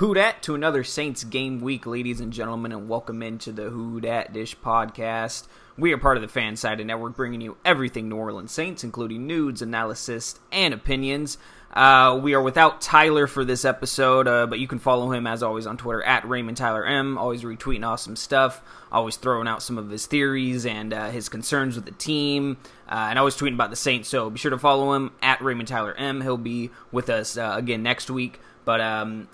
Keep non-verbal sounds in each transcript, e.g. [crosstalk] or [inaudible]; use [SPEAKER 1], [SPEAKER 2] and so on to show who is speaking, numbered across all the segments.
[SPEAKER 1] Who Dat to another Saints game week, ladies and gentlemen, and welcome into the Who Dat Dish podcast. We are part of the Fan Fansided Network, bringing you everything New Orleans Saints, including nudes, analysis, and opinions. Uh, we are without Tyler for this episode, uh, but you can follow him as always on Twitter at Raymond Tyler M. Always retweeting awesome stuff, always throwing out some of his theories and uh, his concerns with the team, uh, and always tweeting about the Saints. So be sure to follow him at Raymond Tyler M. He'll be with us uh, again next week. But um,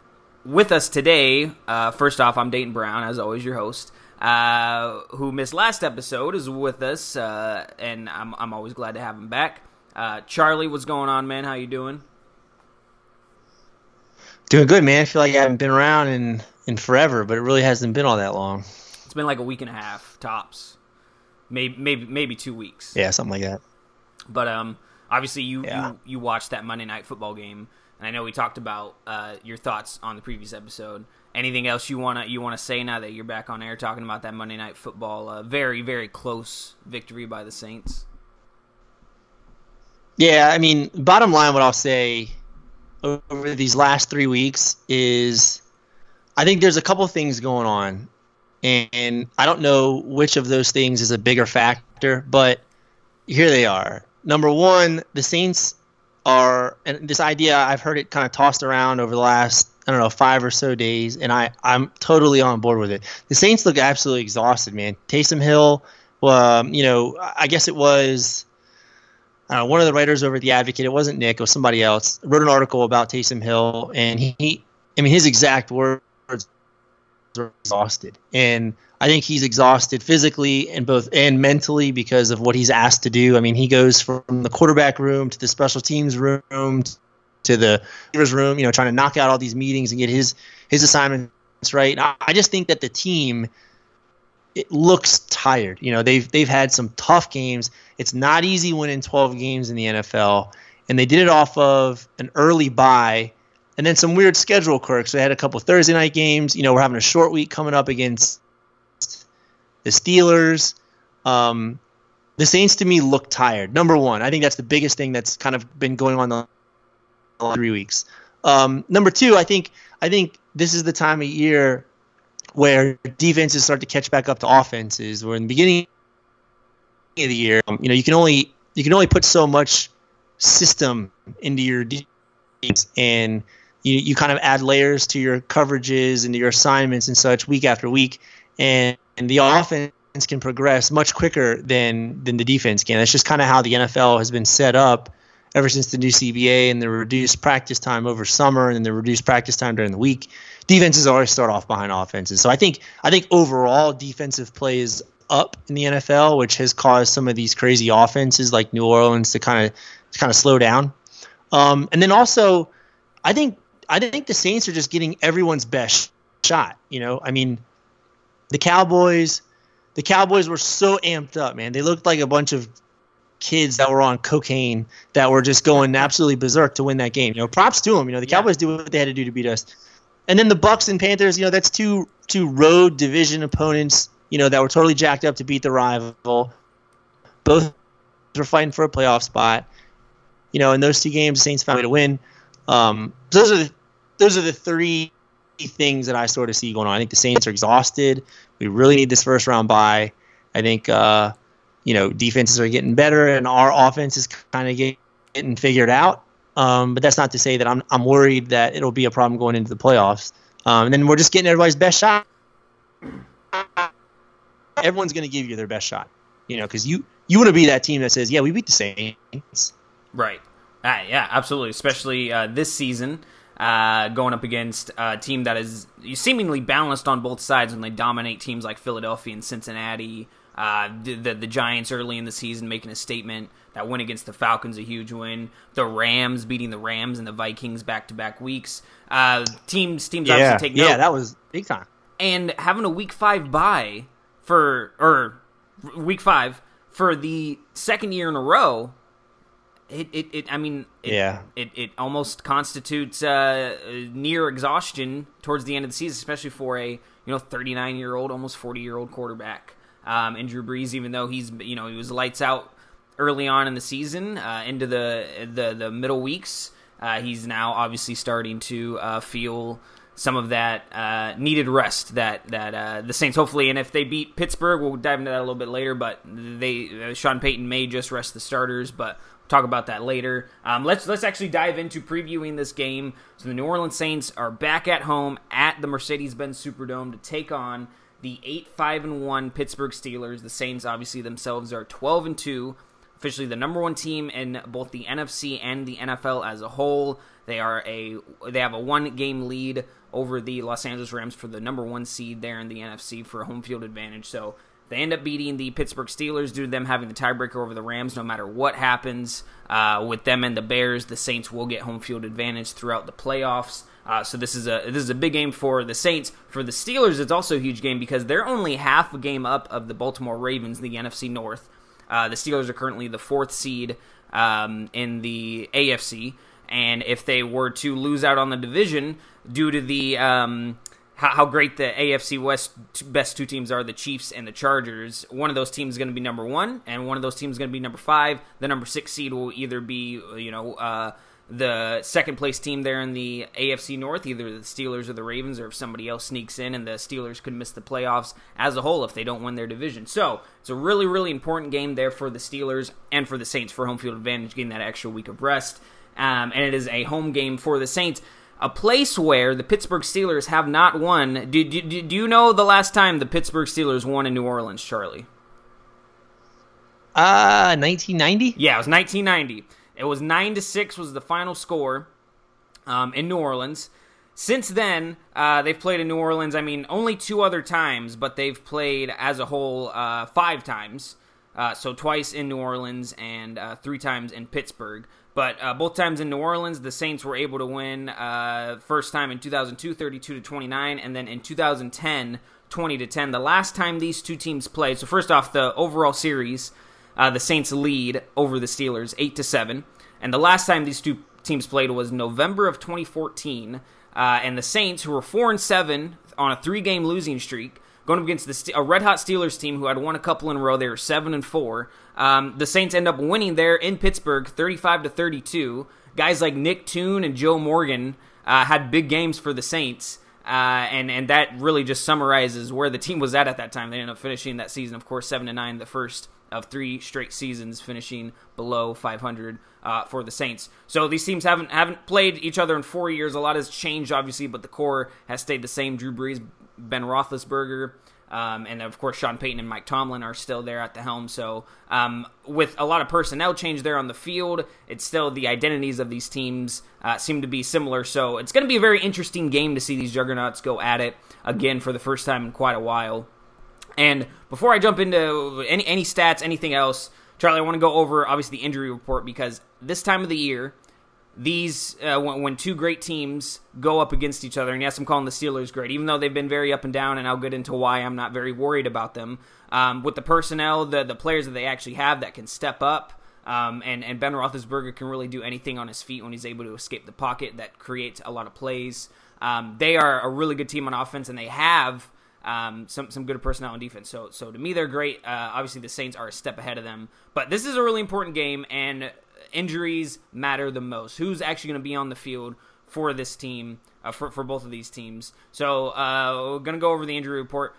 [SPEAKER 1] with us today, uh, first off, I'm Dayton Brown, as always, your host. Uh, who missed last episode is with us, uh, and I'm I'm always glad to have him back. Uh, Charlie, what's going on, man? How you doing?
[SPEAKER 2] Doing good, man. I feel like I haven't been around in in forever, but it really hasn't been all that long.
[SPEAKER 1] It's been like a week and a half tops, maybe maybe maybe two weeks.
[SPEAKER 2] Yeah, something like that.
[SPEAKER 1] But um, obviously you
[SPEAKER 2] Yeah.
[SPEAKER 1] you, you watched that Monday night football game, and I know we talked about uh, your thoughts on the previous episode. Anything else you wanna you wanna say now that you're back on air talking about that Monday night football? Uh, very very close victory by the Saints.
[SPEAKER 2] Yeah, I mean, bottom line, what I'll say over these last three weeks is, I think there's a couple things going on, and I don't know which of those things is a bigger factor, but here they are. Number one, the Saints are, and this idea I've heard it kind of tossed around over the last I don't know five or so days, and I I'm totally on board with it. The Saints look absolutely exhausted, man. Taysom Hill, um, you know, I guess it was. Uh, one of the writers over at the Advocate, it wasn't Nick, it was somebody else, wrote an article about Taysom Hill, and he, he I mean, his exact words exhausted, and I think he's exhausted physically and both and mentally because of what he's asked to do. I mean, he goes from the quarterback room to the special teams room to the receivers room, you know, trying to knock out all these meetings and get his his assignments right. I, I just think that the team it looks tired. You know, they've they've had some tough games. It's not easy winning 12 games in the NFL, and they did it off of an early bye and then some weird schedule quirks. They had a couple Thursday night games. You know, we're having a short week coming up against the Steelers. Um, the Saints to me look tired. Number one, I think that's the biggest thing that's kind of been going on the last three weeks. Um, number two, I think I think this is the time of year where defenses start to catch back up to offenses. Where in the beginning of the year, um, you know, you can only you can only put so much system into your defense, and you you kind of add layers to your coverages and to your assignments and such week after week, and, and the offense can progress much quicker than than the defense can. That's just kind of how the NFL has been set up ever since the new CBA and the reduced practice time over summer and the reduced practice time during the week. Defenses always start off behind offenses. So I think I think overall defensive play is up in the NFL, which has caused some of these crazy offenses like New Orleans to kind of kind of slow down. Um, and then also, I think I think the Saints are just getting everyone's best shot. You know, I mean, the Cowboys, the Cowboys were so amped up, man. They looked like a bunch of kids that were on cocaine that were just going absolutely berserk to win that game. You know, props to them. You know, the
[SPEAKER 1] Yeah.
[SPEAKER 2] Cowboys do what they had to do to beat us. And then the Bucks and Panthers, you know, that's two two road division opponents, you know, that were totally jacked up to beat the rival. Both were fighting for a playoff spot. You know, in those two games, the Saints found a way to win. Um, those are the those are the three things that I sort of see going on. I think the Saints are exhausted. We really need this first round bye. I think uh, you know defenses are getting better and our offense is kind of getting figured out. Um, but that's not to say that I'm I'm worried that it'll be a problem going into the playoffs. Um, and then we're just getting everybody's best shot. Everyone's going to give you their best shot, you know, because you you want to be that team that says, yeah, we beat the Saints.
[SPEAKER 1] Right. Ah, yeah, absolutely. Especially uh, this season, uh, going up against a team that is seemingly balanced on both sides when they dominate teams like Philadelphia and Cincinnati. Uh, the, the the Giants early in the season making a statement. That win against the Falcons a huge win. The Rams beating the Rams and the Vikings back to back weeks. Uh, teams teams
[SPEAKER 2] Yeah,
[SPEAKER 1] obviously take note
[SPEAKER 2] yeah, that was big time.
[SPEAKER 1] and having a week five bye for or week five for the second year in a row it it, it i mean it,
[SPEAKER 2] Yeah.
[SPEAKER 1] it, it almost constitutes uh, near exhaustion towards the end of the season especially for a you know 39 year old almost 40 year old quarterback um, and drew brees even though he's you know he was lights out early on in the season uh, into the the the middle weeks uh, he's now obviously starting to uh, feel some of that uh, needed rest that that uh, the Saints hopefully, and if they beat Pittsburgh, we'll dive into that a little bit later. But they uh, Sean Payton may just rest the starters, but talk about that later. Um, let's let's actually dive into previewing this game. So the New Orleans Saints are back at home at the Mercedes-Benz Superdome to take on the eight five and one Pittsburgh Steelers. The Saints obviously themselves are twelve and two, officially the number one team in both the NFC and the NFL as a whole. They are a they have a one game lead over the Los Angeles Rams for the number one seed there in the NFC for home field advantage. So they end up beating the Pittsburgh Steelers due to them having the tiebreaker over the Rams. No matter what happens uh, with them and the Bears, the Saints will get home field advantage throughout the playoffs. Uh, so this is a this is a big game for the Saints. For the Steelers, it's also a huge game because they're only half a game up of the Baltimore Ravens, the NFC North. Uh, the Steelers are currently the fourth seed um, in the AFC. And if they were to lose out on the division due to the um, how, how, great the AFC West best two teams are, the Chiefs and the Chargers, one of those teams is going to be number one, and one of those teams is going to be number five. The number six seed will either be you know. Uh, the second place team there in the AFC North, either the Steelers or the Ravens, or if somebody else sneaks in and the Steelers could miss the playoffs as a whole if they don't win their division. So it's a really, really important game there for the Steelers and for the Saints for home field advantage, getting that extra week of rest um, and it is a home game for the Saints. A place where the Pittsburgh Steelers have not won. Do, do, do you know the last time the Pittsburgh Steelers won in New Orleans, Charlie?
[SPEAKER 2] Uh, 1990?
[SPEAKER 1] Yeah, it was 1990. It was 9 to 6 was the final score um, in New Orleans. Since then, uh, they've played in New Orleans, I mean, only two other times, but they've played as a whole uh, five times. Uh, so twice in New Orleans and uh, three times in Pittsburgh. But uh, both times in New Orleans, the Saints were able to win. Uh, first time in 2002, 32 to 29, and then in 2010, 20 to 10. The last time these two teams played. So first off, the overall series, uh, the Saints lead over the Steelers, eight to seven. And the last time these two teams played was November of 2014. Uh, and the Saints, who were four and seven on a three-game losing streak, going up against the, a red hot Steelers team who had won a couple in a row. They were seven and four. Um, the Saints end up winning there in Pittsburgh, thirty-five to thirty-two. Guys like Nick Toon and Joe Morgan uh, had big games for the Saints. Uh, and and that really just summarizes where the team was at at that time. They ended up finishing that season, of course, seven to nine, the first of three straight seasons, finishing below 500 uh, for the Saints. So these teams haven't haven't played each other in four years. A lot has changed, obviously, but the core has stayed the same. Drew Brees, Ben Roethlisberger. Um, and of course, Sean Payton and Mike Tomlin are still there at the helm. So, um, with a lot of personnel change there on the field, it's still the identities of these teams uh, seem to be similar. So, it's going to be a very interesting game to see these juggernauts go at it again for the first time in quite a while. And before I jump into any any stats, anything else, Charlie, I want to go over obviously the injury report because this time of the year, these uh, when, when, two great teams go up against each other, and yes, I'm calling the Steelers great, even though they've been very up and down, and I'll get into why I'm not very worried about them. Um, with the personnel, the the players that they actually have that can step up, um, and and Ben Roethlisberger can really do anything on his feet when he's able to escape the pocket. That creates a lot of plays. Um, they are a really good team on offense, and they have. Um, some some good personnel on defense. So so to me they're great. Uh, obviously the Saints are a step ahead of them, but this is a really important game, and injuries matter the most. Who's actually going to be on the field for this team, uh, for, for both of these teams? So uh, we're going to go over the injury report.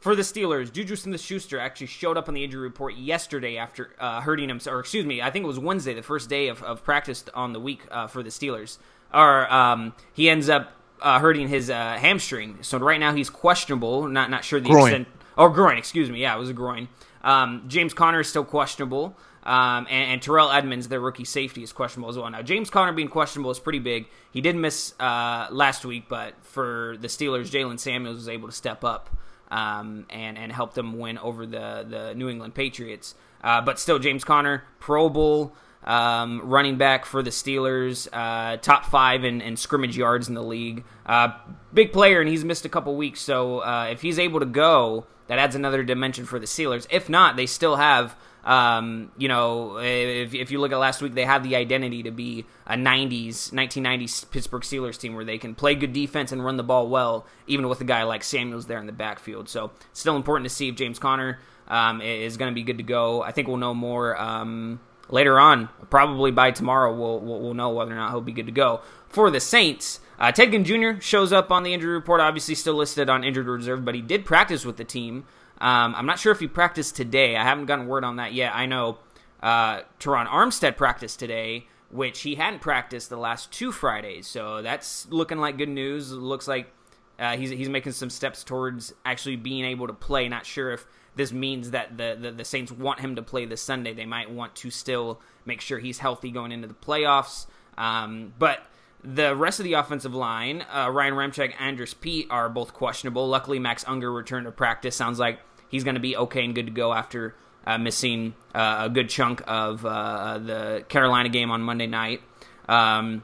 [SPEAKER 1] For the Steelers, Juju Smith-Schuster actually showed up on the injury report yesterday after uh, hurting him, or excuse me, I think it was Wednesday, the first day of, of practice on the week uh, for the Steelers. Or um, he ends up uh, hurting his uh, hamstring, so right now he's questionable. Not not sure the groin. extent. Or groin, excuse me. Yeah, it was a groin. Um, James Conner is still questionable. Um, and, and, Terrell Edmunds, their rookie safety, is questionable as well. Now, James Conner being questionable is pretty big. He did miss uh, last week, but for the Steelers, Jaylen Samuels was able to step up um, and and help them win over the the New England Patriots. Uh, but still, James Conner, Pro Bowl um, running back for the Steelers, uh, top five in, in, scrimmage yards in the league. Uh, big player, and he's missed a couple weeks. So uh, if he's able to go, that adds another dimension for the Steelers. If not, they still have um, you know, if, if you look at last week, they have the identity to be a 90s, 1990s Pittsburgh Steelers team where they can play good defense and run the ball well, even with a guy like Samuels there in the backfield. So, still important to see if James Conner um, is going to be good to go. I think we'll know more um, later on. Probably by tomorrow, we'll, we'll, we'll know whether or not he'll be good to go. For the Saints, Uh, Ted Ginn Jr. shows up on the injury report, obviously still listed on injured reserve, but he did practice with the team. Um, I'm not sure if he practiced today. I haven't gotten word on that yet. I know uh, Terron Armstead practiced today, which he hadn't practiced the last two Fridays. So that's looking like good news. Looks like uh, he's he's making some steps towards actually being able to play. Not sure if this means that the, the, the Saints want him to play this Sunday. They might want to still make sure he's healthy going into the playoffs. Um, but the rest of the offensive line, uh, Ryan Ramczyk, Andrus Peat are both questionable. Luckily, Max Unger returned to practice. Sounds like he's going to be okay and good to go after uh, missing uh, a good chunk of uh, the Carolina game on Monday night. Um,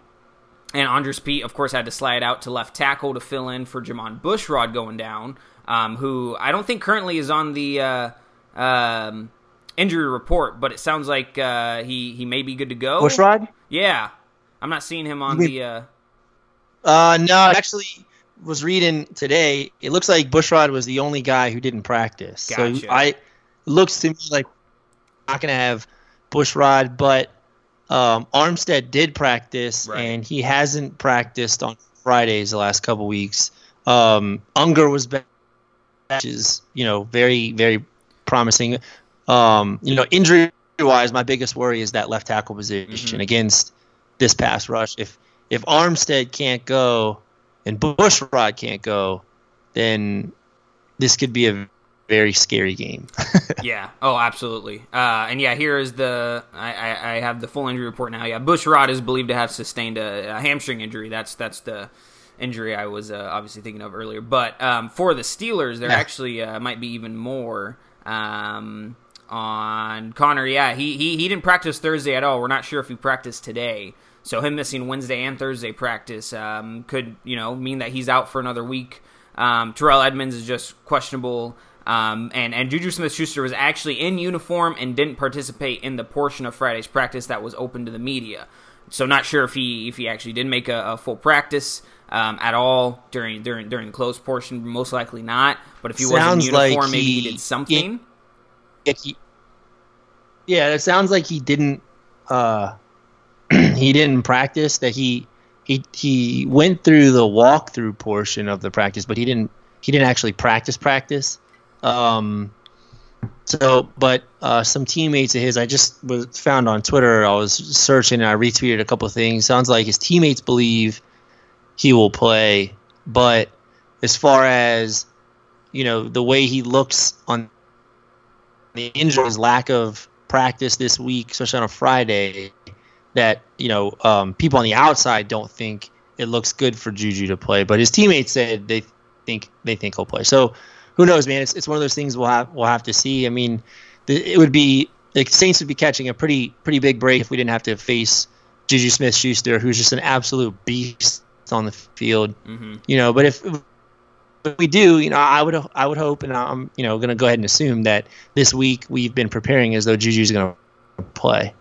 [SPEAKER 1] and Andrus Peat, of course, had to slide out to left tackle to fill in for Jermon Bushrod going down, um, who I don't think currently is on the uh, um, injury report, but it sounds like uh, he he may be good to go.
[SPEAKER 2] Bushrod?
[SPEAKER 1] Yeah, I'm not seeing him on the. Uh...
[SPEAKER 2] uh no, I actually was reading today. It looks like Bushrod was the only guy who didn't practice. Gotcha. So I looks to me like not to have Bushrod, but um, Armstead did practice, right. and he hasn't practiced on Fridays the last couple weeks. Um, Unger was back, which is you know very very promising. Um, you know, injury wise, my biggest worry is that left tackle position mm-hmm. against this pass rush. If if Armstead can't go and Bushrod can't go, then this could be a very scary game. [laughs]
[SPEAKER 1] yeah. Oh, absolutely. Uh, and yeah, here is the I, I, I, have the full injury report now. Yeah, Bushrod is believed to have sustained a, a hamstring injury. That's that's the injury I was uh, obviously thinking of earlier. But um, for the Steelers, there yeah. actually uh, might be even more. Um, on Conner, yeah, he, he he didn't practice Thursday at all. We're not sure if he practiced today. So him missing Wednesday and Thursday practice um, could you know mean that he's out for another week. Um, Terrell Edmunds is just questionable. Um, and and Juju Smith Schuster was actually in uniform and didn't participate in the portion of Friday's practice that was open to the media. So not sure if he if he actually did make a, a full practice um, at all during during during the closed portion. Most likely not. But if he was in uniform, like maybe he, he did something.
[SPEAKER 2] He, he, yeah, it sounds like he didn't. Uh, [clears throat] he didn't practice. That he he he went through the walkthrough portion of the practice, but he didn't he didn't actually practice practice. Um, so, but uh, some teammates of his, I just was found on Twitter. I was searching and I retweeted a couple things. Sounds like his teammates believe he will play, but as far as you know, the way he looks on the injury, his lack of practice this week, especially on a Friday, that you know um, people on the outside don't think it looks good for Juju to play, but his teammates said they think they think he'll play. So who knows, man? It's, it's one of those things we'll have we'll have to see. I mean, the, it would be the Saints would be catching a pretty pretty big break if we didn't have to face Juju Smith Schuster, who's just an absolute beast on the field. Mm-hmm. You know, but if, if we do, you know, I would I would hope, and I'm you know going to go ahead and assume that this week we've been preparing as though Juju's going to play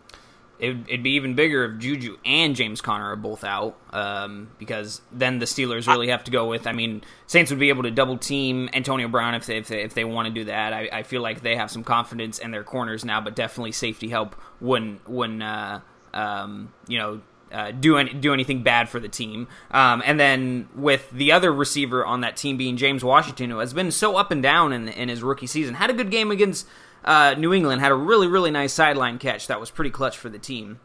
[SPEAKER 1] it, would be even bigger if Juju and James Conner are both out, um, because then the Steelers really have to go with. I mean, Saints would be able to double team Antonio Brown if they if they, if they want to do that. I, I, feel like they have some confidence in their corners now, but definitely safety help wouldn't wouldn't uh, um, you know uh, do any, do anything bad for the team. Um, and then with the other receiver on that team being James Washington, who has been so up and down in in his rookie season, had a good game against uh, New England had a really, really nice sideline catch that was pretty clutch for the team.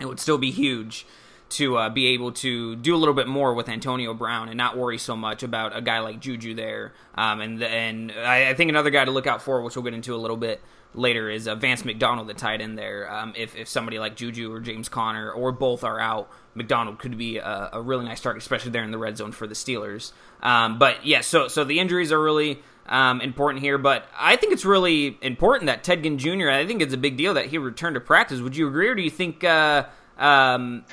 [SPEAKER 1] It would still be huge to uh, be able to do a little bit more with Antonio Brown and not worry so much about a guy like Juju there. Um, and and I, I, think another guy to look out for, which we'll get into a little bit later, is uh, Vance McDonald, the tight end there. Um, if if somebody like Juju or James Conner or both are out, McDonald could be a, a really nice target, especially there in the red zone for the Steelers. Um, but yeah, so so the injuries are really um, important here, but I think it's really important that Ted Ginn Jr. I think it's a big deal that he returned to practice. Would you agree, or do you think? Uh, um,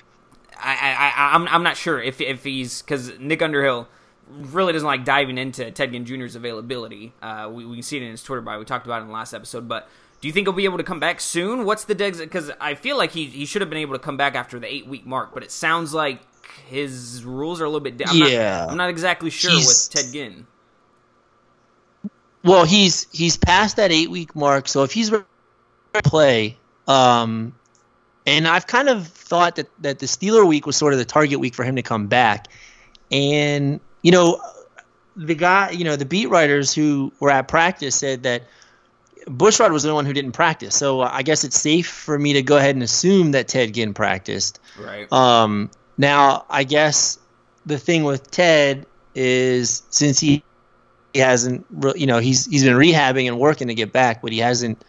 [SPEAKER 1] I, I, I'm, I'm not sure if if he's because Nick Underhill really doesn't like diving into Ted Ginn Jr.'s availability. Uh, we, we can see it in his Twitter bio. We talked about it in the last episode, but do you think he'll be able to come back soon? What's the degs? Because I feel like he he should have been able to come back after the eight week mark, but it sounds like his rules are a little bit. I'm yeah, not, I'm not exactly sure he's, with Ted Ginn.
[SPEAKER 2] Well, he's he's past that eight week mark, so if he's ready to play, um, and I've kind of thought that that the Steeler week was sort of the target week for him to come back. and you know, the guy, you know, the beat writers who were at practice said that Bushrod was the one who didn't practice. So I guess it's safe for me to go ahead and assume that Ted Ginn practiced.
[SPEAKER 1] Right.
[SPEAKER 2] Um, now, I guess the thing with Ted is since he, he hasn't, you know, he's he's been rehabbing and working to get back, but he hasn't.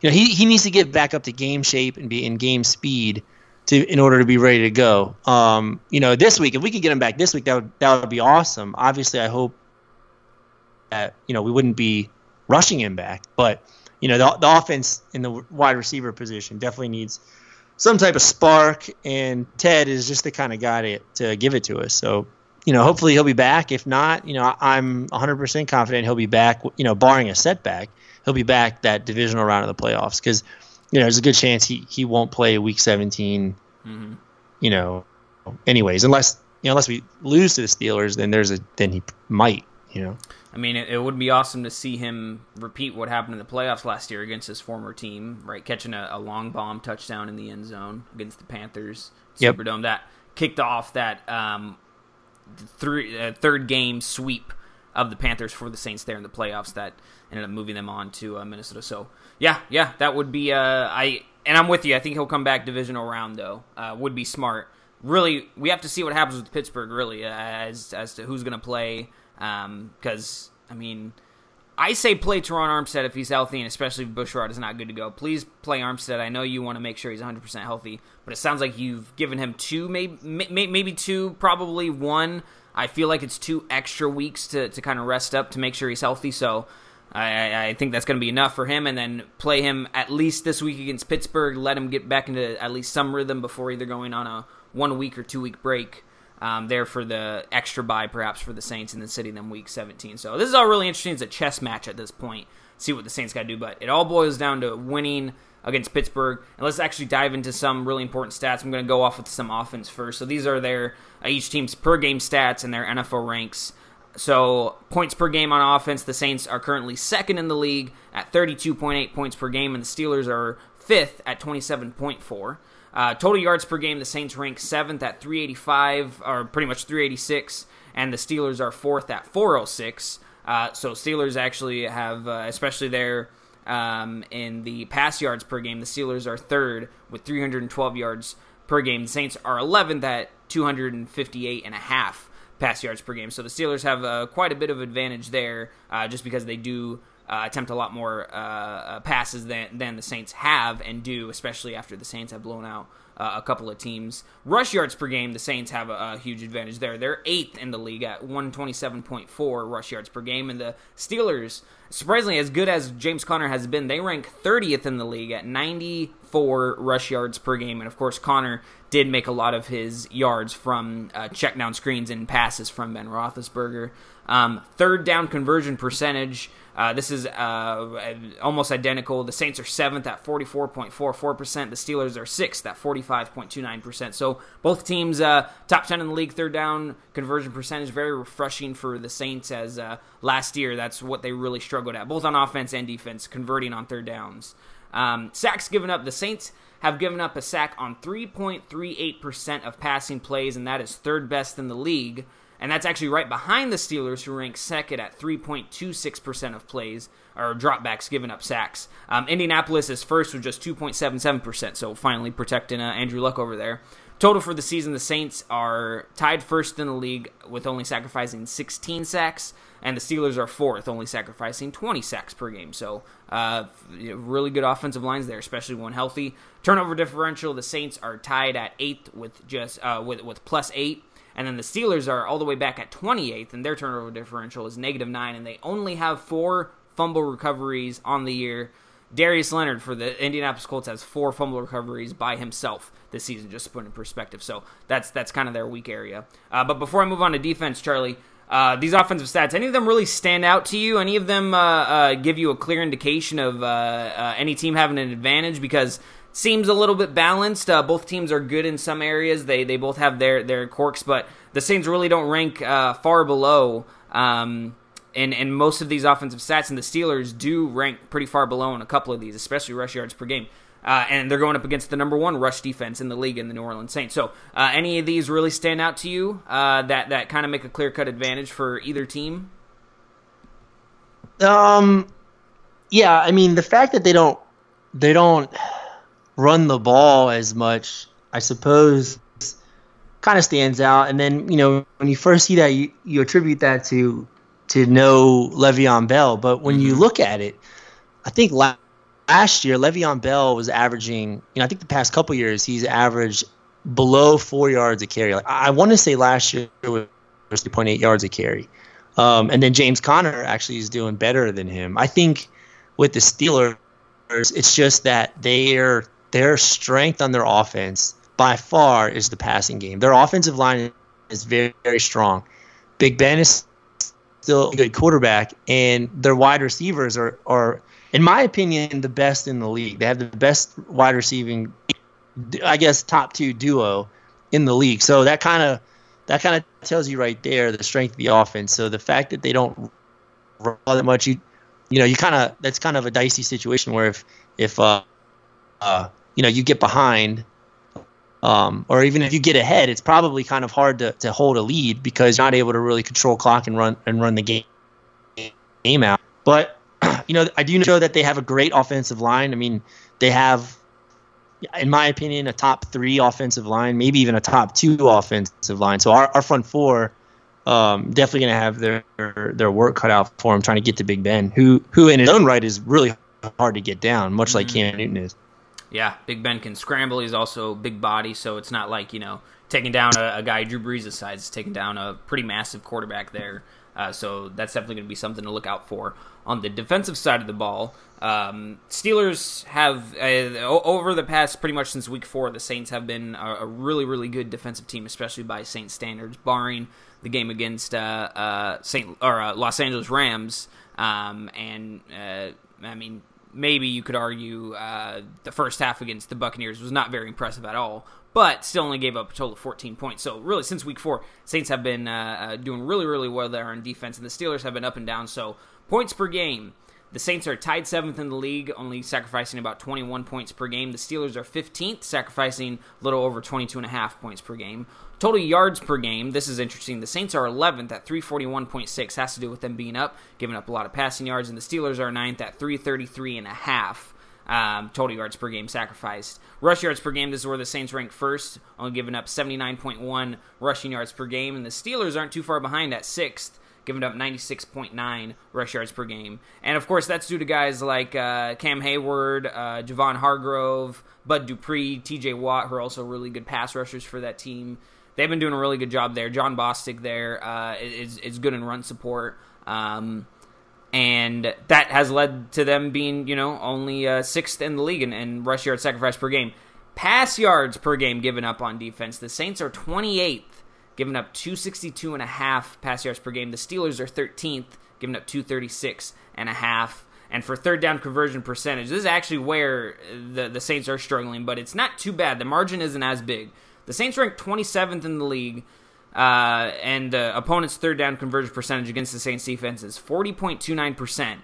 [SPEAKER 2] You know, he, he needs to get back up to game shape and be in game speed to in order to be ready to go. Um, you know, this week if we could get him back this week, that would that would be awesome. Obviously, I hope that you know we wouldn't be rushing him back, but you know the, the offense in the wide receiver position definitely needs some type of spark, and Ted is just the kind of guy to, to give it to us. So you know, hopefully he'll be back. If not, you know, I'm 100% confident he'll be back. You know, barring a setback, he'll be back that divisional round of the playoffs because you know there's a good chance he he won't play Week 17. Mm-hmm. You know, anyways, unless you know, unless we lose to the Steelers, then there's a then he might. You know.
[SPEAKER 1] I mean, it, it, would be awesome to see him repeat what happened in the playoffs last year against his former team, right? Catching a, a long bomb touchdown in the end zone against the Panthers
[SPEAKER 2] yep.
[SPEAKER 1] Superdome. That kicked off that um, three, uh, third game sweep of the Panthers for the Saints there in the playoffs that ended up moving them on to uh, Minnesota. So yeah, yeah, that would be. Uh, I and I'm with you. I think he'll come back divisional round though. Uh, would be smart. Really, we have to see what happens with Pittsburgh. Really, as as to who's going to play because um, I mean, I say play Terron Armstead if he's healthy, and especially if Bushrod is not good to go. Please play Armstead. I know you want to make sure he's 100 percent healthy, but it sounds like you've given him two, maybe maybe two, probably one. I feel like it's two extra weeks to, to kind of rest up to make sure he's healthy. So I, I think that's going to be enough for him, and then play him at least this week against Pittsburgh. Let him get back into at least some rhythm before either going on a one week or two week break um, there for the extra bye, perhaps for the Saints, and then sitting them week 17. So this is all really interesting. It's a chess match at this point. See what the Saints got to do, but it all boils down to winning against Pittsburgh. And let's actually dive into some really important stats. I'm going to go off with some offense first. So these are their uh, each team's per game stats and their NFL ranks. So points per game on offense, the Saints are currently second in the league at 32.8 points per game, and the Steelers are fifth at 27.4. Uh, total yards per game, the Saints rank seventh at 385, or pretty much 386, and the Steelers are fourth at 406. Uh, so Steelers actually have, uh, especially there um, in the pass yards per game, the Steelers are third with 312 yards per game. The Saints are 11th at 258 and a half pass yards per game. So the Steelers have uh, quite a bit of advantage there, uh, just because they do uh, attempt a lot more uh, uh, passes than than the Saints have and do, especially after the Saints have blown out uh, a couple of teams. Rush yards per game, the Saints have a, a, huge advantage there. They're eighth in the league at 127.4 rush yards per game, and the Steelers, surprisingly, as good as James Conner has been, they rank 30th in the league at 94 rush yards per game. And of course, Conner did make a lot of his yards from uh, check down screens and passes from Ben Roethlisberger. Um, third down conversion percentage. Uh, this is uh, almost identical. The Saints are seventh at 44.44%. The Steelers are sixth at 45.29%. So both teams uh, top 10 in the league, third down conversion percentage. Very refreshing for the Saints as uh, last year that's what they really struggled at, both on offense and defense, converting on third downs. Um, sacks given up. The Saints have given up a sack on 3.38% of passing plays, and that is third best in the league and that's actually right behind the Steelers, who rank second at 3.26% of plays or dropbacks given up sacks. Um, Indianapolis is first with just 2.77%, so finally protecting uh, Andrew Luck over there. Total for the season, the Saints are tied first in the league with only sacrificing 16 sacks, and the Steelers are fourth, only sacrificing 20 sacks per game. So, uh, really good offensive lines there, especially when healthy. Turnover differential, the Saints are tied at eighth with just uh, with with plus eight. And then the Steelers are all the way back at 28th, and their turnover differential is negative nine, and they only have four fumble recoveries on the year. Darius Leonard for the Indianapolis Colts has four fumble recoveries by himself this season, just to put in perspective. So that's that's kind of their weak area. Uh, but before I move on to defense, Charlie, uh, these offensive stats, any of them really stand out to you? Any of them uh, uh give you a clear indication of uh, uh, any team having an advantage? Because seems a little bit balanced. Uh, both teams are good in some areas. They they both have their their quirks, but the Saints really don't rank uh, far below. Um, and, and most of these offensive stats, and the Steelers do rank pretty far below in a couple of these, especially rush yards per game. Uh, and they're going up against the number one rush defense in the league in the New Orleans Saints. So, uh, any of these really stand out to you uh, that that kind of make a clear cut advantage for either team?
[SPEAKER 2] Um, yeah, I mean the fact that they don't they don't run the ball as much, I suppose, kind of stands out. And then you know when you first see that, you, you attribute that to to no Le'Veon Bell. But when mm-hmm. you look at it, I think last year Le'Veon Bell was averaging. You know, I think the past couple years he's averaged below four yards a carry. Like I want to say last year was 3.8 yards a carry. Um, and then James Conner actually is doing better than him. I think with the Steelers, it's just that their their strength on their offense by far is the passing game. Their offensive line is very very strong. Big Ben is still a good quarterback, and their wide receivers are are in my opinion the best in the league. They have the best wide receiving, I guess, top two duo in the league. So that kind of that kind of tells you right there the strength of the offense. So the fact that they don't run that much, you you know, you kind of that's kind of a dicey situation where if if uh, uh you know you get behind. Um, or even if you get ahead, it's probably kind of hard to, to hold a lead because you're not able to really control clock and run and run the game game out. But [clears throat] you know, I do know that they have a great offensive line. I mean, they have in my opinion, a top three offensive line, maybe even a top two offensive line. So our, our front four um, definitely going to have their their work cut out for them trying to get to Big Ben, who who in his own right is really hard to get down, much mm-hmm. like Cam Newton is.
[SPEAKER 1] Yeah, Big Ben can scramble. He's also big body, so it's not like you know taking down a, a guy Drew Brees' size. It's taking down a pretty massive quarterback there. Uh, so that's definitely going to be something to look out for. On the defensive side of the ball, um, Steelers have uh, over the past pretty much since week four, the Saints have been a, a, really, really good defensive team, especially by Saints standards, barring the game against uh, uh Saint or uh, Los Angeles Rams. Um, and uh, I mean, maybe you could argue the first half against the Buccaneers was not very impressive at all but still only gave up a total of 14 points. So really, since week four, Saints have been uh, uh, doing really, really well there on defense, and the Steelers have been up and down. So points per game, the Saints are tied seventh in the league, only sacrificing about 21 points per game. The Steelers are 15th, sacrificing a little over 22 and a half points per game. Total yards per game, this is interesting. The Saints are 11th at 341.6, has to do with them being up, giving up a lot of passing yards, and the Steelers are 9th at 333 and a half um, total yards per game sacrificed. Rush yards per game, this is where the Saints rank first, only giving up 79.1 rushing yards per game, and the Steelers aren't too far behind at sixth, giving up 96.9 rush yards per game. And of course, that's due to guys like uh, Cam Heyward, uh, Javon Hargrave, Bud Dupree, TJ Watt, who are also really good pass rushers for that team. They've been doing a really good job there. Jon Bostic there uh, is, is good in run support. Um, and that has led to them being, you know, only uh, sixth in the league in, in rush yard sacrifice per game. Pass yards per game given up on defense. The Saints are 28th, giving up 262 and a half pass yards per game. The Steelers are 13th, giving up 236 and a half. And for third down conversion percentage, this is actually where the, the Saints are struggling, but it's not too bad. The margin isn't as big. The Saints rank 27th in the league, uh, and the opponent's third down conversion percentage against the Saints defense is 40.29%.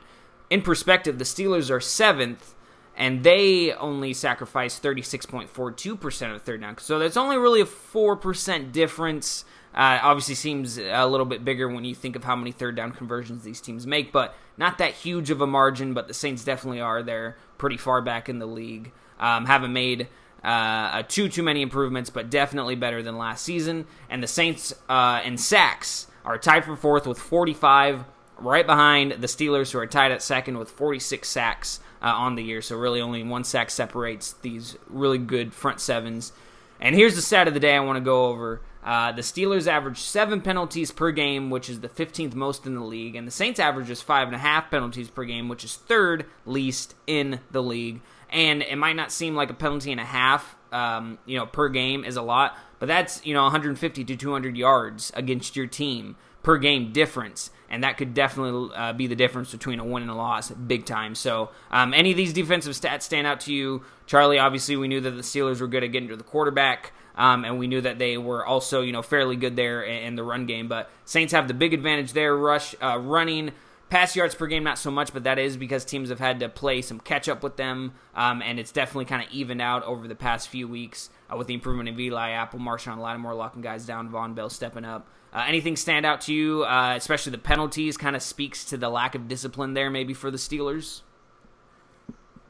[SPEAKER 1] In perspective, the Steelers are seventh, and they only sacrifice 36.42% of third down. So that's only really a 4% difference. Uh, obviously, seems a little bit bigger when you think of how many third down conversions these teams make, but not that huge of a margin. But the Saints definitely are there pretty far back in the league. Um, haven't made uh, too too many improvements, but definitely better than last season. And the Saints uh, in sacks are tied for fourth with 45, right behind the Steelers, who are tied at second with 46 sacks uh, on the year. So really, only one sack separates these really good front sevens. And here's the stat of the day I want to go over. Uh, the Steelers average seven penalties per game, which is the 15th most in the league, and the Saints average just five and a half penalties per game, which is third least in the league and it might not seem like a penalty and a half, um, you know, per game is a lot, but that's you know 150 to 200 yards against your team per game difference, and that could definitely uh, be the difference between a win and a loss, big time. So, um, any of these defensive stats stand out to you, Charlie? Obviously, we knew that the Steelers were good at getting to the quarterback. Um, and we knew that they were also, you know, fairly good there in, in, the run game. But Saints have the big advantage there, rush, uh, running, Pass yards per game, not so much, but that is because teams have had to play some catch up with them, um, and it's definitely kind of evened out over the past few weeks uh, with the improvement of Eli Apple, Marshon Lattimore locking guys down, Vonn Bell stepping up. Uh, anything stand out to you, uh, especially the penalties, kind of speaks to the lack of discipline there, maybe for the Steelers?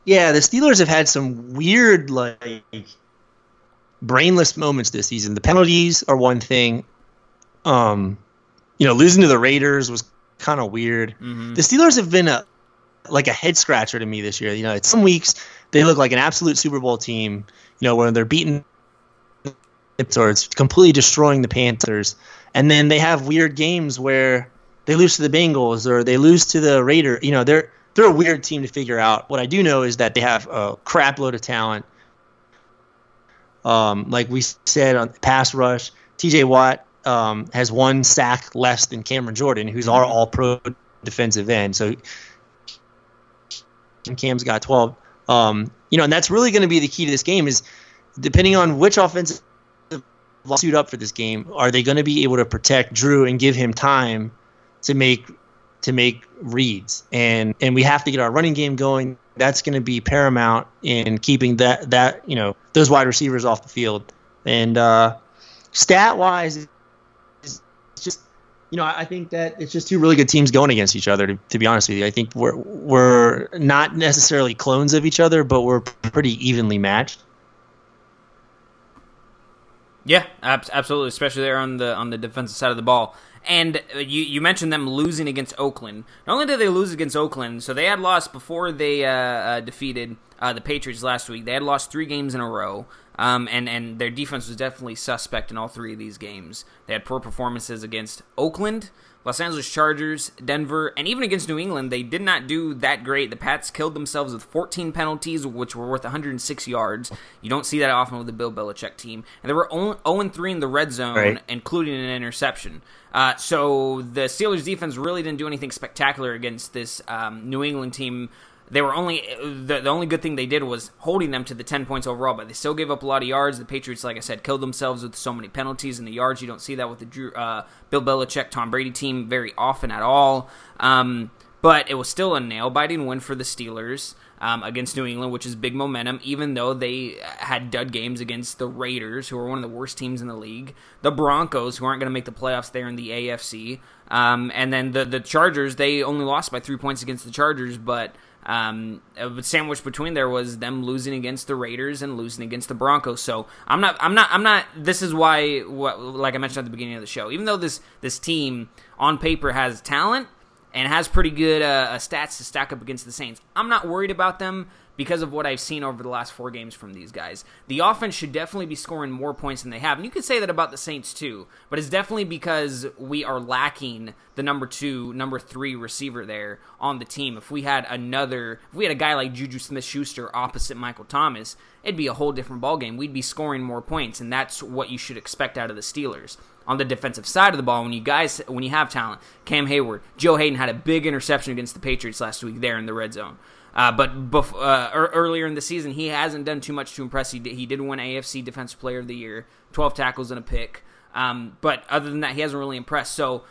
[SPEAKER 2] Yeah, the Steelers have had some weird, like, brainless moments this season. The penalties are one thing. Um, you know, losing to the Raiders was kind of weird. Mm-hmm. The Steelers have been a like a head scratcher to me this year. You know, it's some weeks they look like an absolute Super Bowl team. You know, when they're beating or it's completely destroying the Panthers, and then they have weird games where they lose to the Bengals or they lose to the Raider. You know, they're they're a weird team to figure out. What I do know is that they have a crap load of talent. Um, like we said on pass rush, T.J. Watt um, has one sack less than Cameron Jordan, who's our mm-hmm. all pro defensive end. So Cam's got 12. Um, you know, and that's really going to be the key to this game is depending on which offensive suit up for this game, are they going to be able to protect Drew and give him time to make to make reads? And and we have to get our running game going. That's going to be paramount in keeping that that you know those wide receivers off the field. And uh, stat wise, you know, I think that it's just two really good teams going against each other. To, to, be honest with you, I think we're we're not necessarily clones of each other, but we're pretty evenly matched.
[SPEAKER 1] Yeah, absolutely, especially there on the on the defensive side of the ball. And you you mentioned them losing against Oakland. Not only did they lose against Oakland, so they had lost before they uh, uh, defeated uh, the Patriots last week. They had lost three games in a row. Um, and and their defense was definitely suspect in all three of these games. They had poor performances against Oakland, Los Angeles Chargers, Denver, and even against New England. They did not do that great. The Pats killed themselves with 14 penalties, which were worth 106 yards. You don't see that often with the Bill Belichick team. And they were 0 3 in the red zone, right. including an interception. Uh, so the Steelers defense really didn't do anything spectacular against this um, New England team they were only the, the only good thing they did was holding them to the 10 points overall, but they still gave up a lot of yards. The Patriots, like I said, killed themselves with so many penalties in the yards. You don't see that with the Drew, uh, Bill Belichick, Tom Brady team very often at all. Um, but it was still a nail biting win for the Steelers. Um, against New England, which is big momentum, even though they had dud games against the Raiders, who are one of the worst teams in the league, the Broncos, who aren't going to make the playoffs there in the AFC, um, and then the the Chargers. They only lost by three points against the Chargers, but um, sandwiched between there was them losing against the Raiders and losing against the Broncos. So I'm not, I'm not, I'm not. This is why, what, like I mentioned at the beginning of the show, even though this this team on paper has talent and has pretty good uh, stats to stack up against the Saints, I'm not worried about them because of what I've seen over the last four games from these guys. The offense should definitely be scoring more points than they have. And you could say that about the Saints too, but it's definitely because we are lacking the number two, number three receiver there on the team. If we had another, if we had a guy like Juju Smith Schuster opposite Michael Thomas, it'd be a whole different ballgame. We'd be scoring more points, and that's what you should expect out of the Steelers on the defensive side of the ball when you guys when you have talent. Cam Heyward, Joe Haden had a big interception against the Patriots last week there in the red zone. Uh, but bef- uh, er- earlier in the season, he hasn't done too much to impress. He did, he did win AFC Defensive Player of the Year, 12 tackles and a pick. Um, but other than that, he hasn't really impressed. So,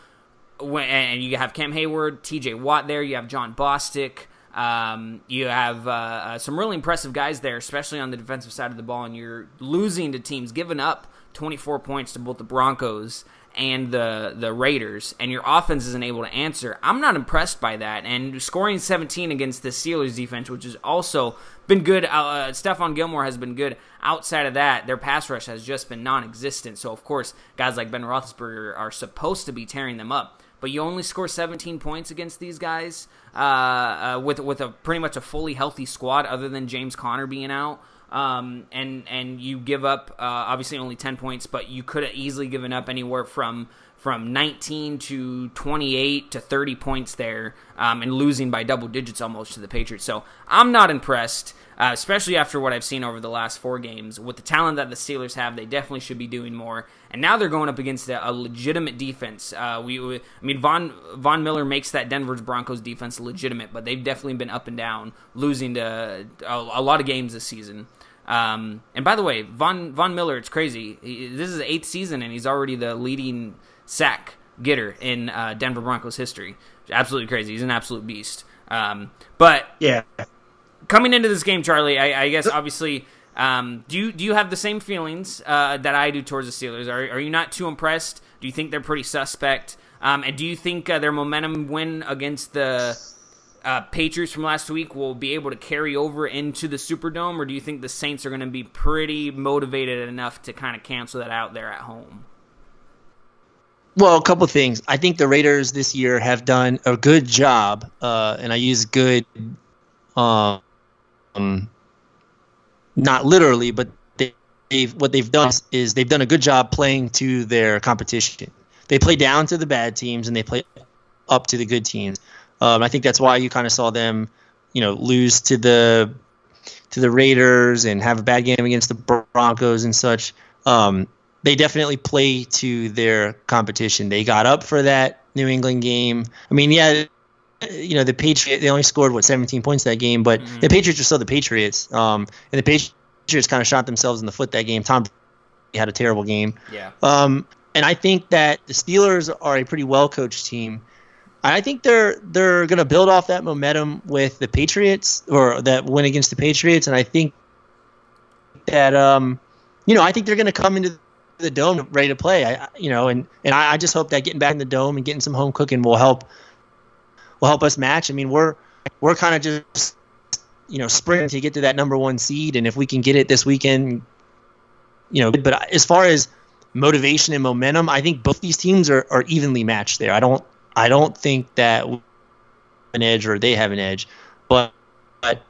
[SPEAKER 1] when, and you have Cam Heyward, T.J. Watt there. You have Jon Bostic. Um, you have uh, uh, some really impressive guys there, especially on the defensive side of the ball. And you're losing to teams, giving up 24 points to both the Broncos and the the Raiders, and your offense isn't able to answer. I'm not impressed by that. And scoring 17 against the Steelers defense, which has also been good. Uh, uh, Stephon Gilmore has been good. Outside of that, their pass rush has just been non-existent. So of course, guys like Ben Roethlisberger are supposed to be tearing them up. But you only score 17 points against these guys uh, uh, with with a pretty much a fully healthy squad, other than James Conner being out. Um, and and you give up uh, obviously only 10 points, but you could have easily given up anywhere from from 19 to 28 to 30 points there, um, and losing by double digits almost to the Patriots. So I'm not impressed, uh, especially after what I've seen over the last four games. With the talent that the Steelers have, they definitely should be doing more. And now they're going up against a, a legitimate defense. Uh, we, we, I mean, Von Von Miller makes that Denver's Broncos defense legitimate, but they've definitely been up and down, losing to a, a lot of games this season. Um, and by the way, Von Von Miller, it's crazy. He, this is the eighth season, and he's already the leading sack getter in uh, Denver Broncos history. Absolutely crazy. He's an absolute beast. Um, but
[SPEAKER 2] yeah,
[SPEAKER 1] coming into this game, Charlie, I, I guess obviously, um, do you do you have the same feelings uh, that I do towards the Steelers? Are are you not too impressed? Do you think they're pretty suspect? Um, and do you think uh, their momentum win against the uh, Patriots from last week will be able to carry over into the Superdome, or do you think the Saints are going to be pretty motivated enough to kind of cancel that out there at home?
[SPEAKER 2] Well, a couple things. I think the Raiders this year have done a good job, uh, and I use good, um, not literally, but they've what they've done is they've done a good job playing to their competition. They play down to the bad teams and they play up to the good teams. Um, I think that's why you kind of saw them, you know, lose to the to the Raiders and have a bad game against the Broncos and such. Um, they definitely play to their competition. They got up for that New England game. I mean, yeah, you know the Patriots. They only scored what 17 points that game, but mm-hmm. the Patriots are still the Patriots. Um, and the Patriots kind of shot themselves in the foot that game. Tom had a terrible game.
[SPEAKER 1] Yeah.
[SPEAKER 2] Um, and I think that the Steelers are a pretty well coached team. I think they're they're going to build off that momentum with the Patriots or that win against the Patriots, and I think that um, you know I think they're going to come into the dome ready to play. I, you know, and and I, I, just hope that getting back in the dome and getting some home cooking will help will help us match. I mean, we're we're kind of just you know sprinting to get to that number one seed, and if we can get it this weekend, you know. But as far as motivation and momentum, I think both these teams are, are evenly matched there. I don't I don't think that an edge or they have an edge, but, but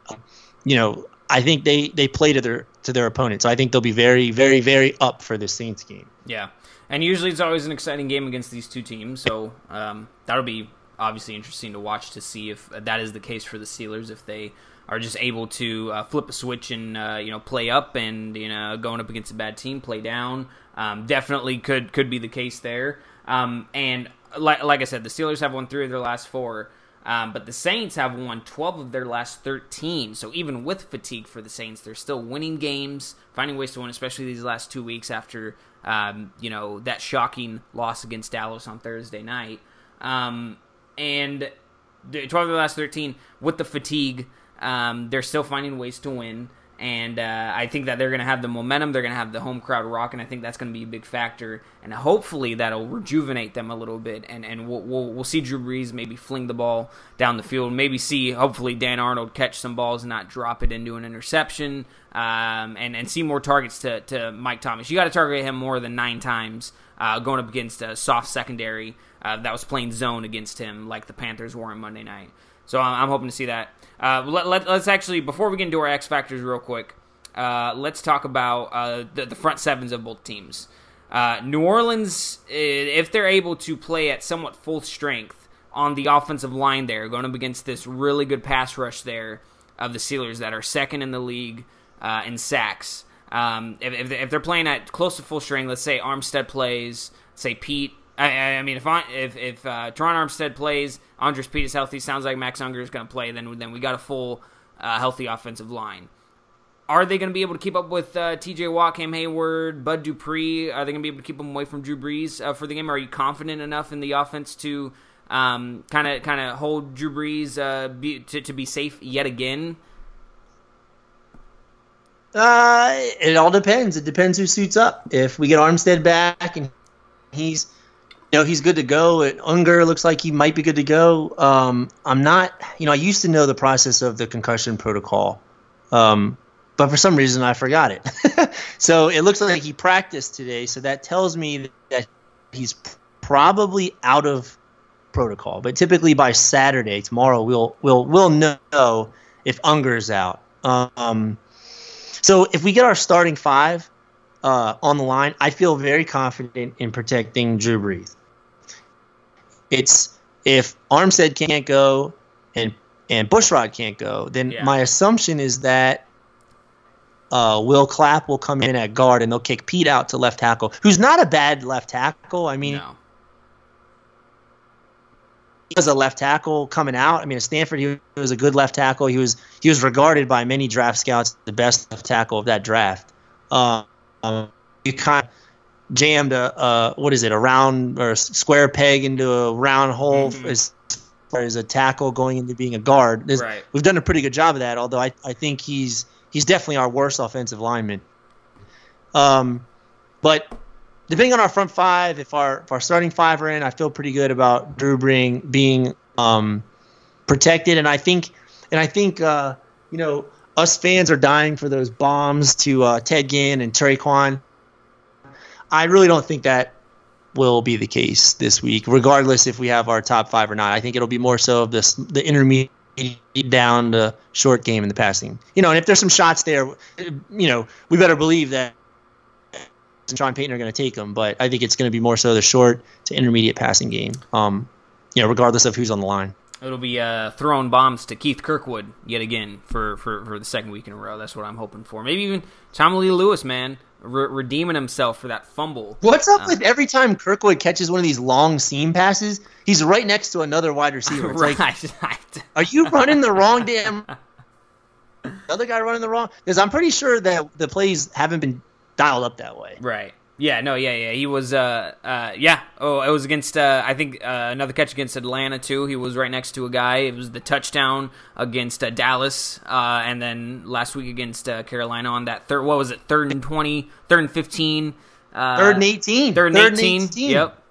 [SPEAKER 2] you know I think they they play to their to their opponent. So I think they'll be very very very up for this Saints game.
[SPEAKER 1] Yeah, and usually it's always an exciting game against these two teams. So um, that'll be obviously interesting to watch to see if that is the case for the Steelers if they are just able to uh, flip a switch and uh, you know play up and you know going up against a bad team play down um, definitely could could be the case there um, and like, like I said, the Steelers have won three of their last four, um, but the Saints have won 12 of their last 13. So even with fatigue for the Saints, they're still winning games, finding ways to win, especially these last two weeks after um, you know that shocking loss against Dallas on Thursday night. Um, and 12 of the last 13 with the fatigue, um, they're still finding ways to win and uh, I think that they're going to have the momentum. They're going to have the home crowd rock, and I think that's going to be a big factor. And hopefully that'll rejuvenate them a little bit, and and we'll we'll, we'll see Drew Brees maybe fling the ball down the field, maybe see hopefully Dan Arnold catch some balls and not drop it into an interception, um, and and see more targets to to Mike Thomas. You got to target him more than nine times uh, going up against a soft secondary uh, that was playing zone against him like the Panthers were on Monday night. So I'm, hoping to see that. Uh, let, us let, actually, before we get into our X factors, real quick, uh, let's talk about uh, the, the, front sevens of both teams. Uh, New Orleans, if they're able to play at somewhat full strength on the offensive line, there going up against this really good pass rush there of the Steelers that are second in the league uh, in sacks. Um, if, if, they're playing at close to full strength, let's say Armstead plays, say Peat I, I mean, if I, if if uh, Armstead plays, Andrus Peat is healthy, sounds like Max Unger is going to play. Then then we got a full uh, healthy offensive line. Are they going to be able to keep up with uh, T.J. Watt, Cam Heyward, Bud Dupree? Are they going to be able to keep them away from Drew Brees uh, for the game? Are you confident enough in the offense to kind of kind of hold Drew Brees uh, be, to to be safe yet again?
[SPEAKER 2] Uh, it all depends. It depends who suits up. If we get Armstead back and he's you know he's good to go. Unger looks like he might be good to go. Um, I'm not. You know, I used to know the process of the concussion protocol, um, but for some reason I forgot it. [laughs] so it looks like he practiced today. So that tells me that he's probably out of protocol. But typically by Saturday, tomorrow, we'll we'll we'll know if Unger's out. Um, so if we get our starting five uh, on the line, I feel very confident in protecting Drew Brees. It's if Armstead can't go and and Bushrod can't go, then yeah. my assumption is that uh, Will Clapp will come in at guard and they'll kick Peat out to left tackle, who's not a bad left tackle. I mean, no. he was a left tackle coming out. I mean, at Stanford, he was a good left tackle. He was he was regarded by many draft scouts the best left tackle of that draft. Um, you kind of jammed a uh, what is it a round or a square peg into a round hole mm-hmm. as far as a tackle going into being a guard.
[SPEAKER 1] right.
[SPEAKER 2] We've done a pretty good job of that. Although I, I think he's he's definitely our worst offensive lineman. Um, but depending on our front five, if our if our starting five are in, I feel pretty good about Drew Brees being um, protected, and I think and I think uh, you know us fans are dying for those bombs to uh, Ted Ginn and Tre'Quan. I really don't think that will be the case this week, regardless if we have our top five or not. I think it'll be more so of this the intermediate down to short game in the passing. You know, and if there's some shots there, you know, we better believe that and Sean Payton are going to take them. But I think it's going to be more so the short to intermediate passing game. Um, you know, regardless of who's on the line.
[SPEAKER 1] It'll be uh, throwing bombs to Keith Kirkwood yet again for, for, for the second week in a row. That's what I'm hoping for. Maybe even Tommylee Lewis, man, re- redeeming himself for that fumble.
[SPEAKER 2] What's up uh, with every time Kirkwood catches one of these long seam passes, he's right next to another wide receiver. [laughs] It's right. [laughs] like, are you running the wrong damn? [laughs] the other guy running the wrong? Because I'm pretty sure that the plays haven't been dialed up that way.
[SPEAKER 1] Right. Yeah, no, yeah, yeah. He was, uh, uh, yeah. Oh, it was against, uh, I think, uh, another catch against Atlanta too. He was right next to a guy. It was the touchdown against uh, Dallas, uh, and then last week against uh, Carolina on that third. What was it? Third and twenty, third and fifteen,
[SPEAKER 2] uh, third and eighteen,
[SPEAKER 1] third and, third 18. and 18. Yep,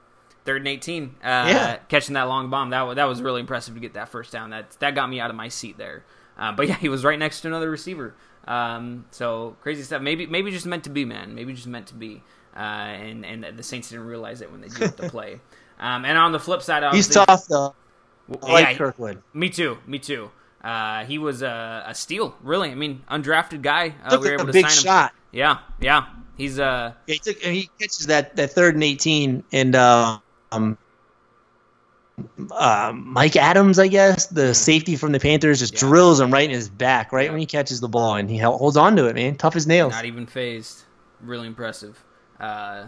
[SPEAKER 1] third and eighteen. Uh, yeah, catching that long bomb. That was that was really impressive to get that first down. That that got me out of my seat there. Uh, but yeah, [laughs] he was right next to another receiver. Um, so crazy stuff. Maybe maybe just meant to be, man. Maybe just meant to be uh, and and the Saints didn't realize it when they did the [laughs] play. Um, and on the flip side,
[SPEAKER 2] he's tough though. I like yeah, Kirkwood.
[SPEAKER 1] Me too. Me too. Uh, he was a, a, steal, really. I mean, undrafted guy. Uh, we were able
[SPEAKER 2] to big
[SPEAKER 1] sign
[SPEAKER 2] shot.
[SPEAKER 1] him. Yeah, yeah. He's uh.
[SPEAKER 2] Yeah, he, took, he catches that, that third and eighteen, and uh, um, uh, Mike Adams, I guess, the safety from the Panthers, just yeah. drills him right in his back, right yeah. when he catches the ball, and he holds on to it, man. Tough as nails.
[SPEAKER 1] Not even phased. Really impressive. Uh,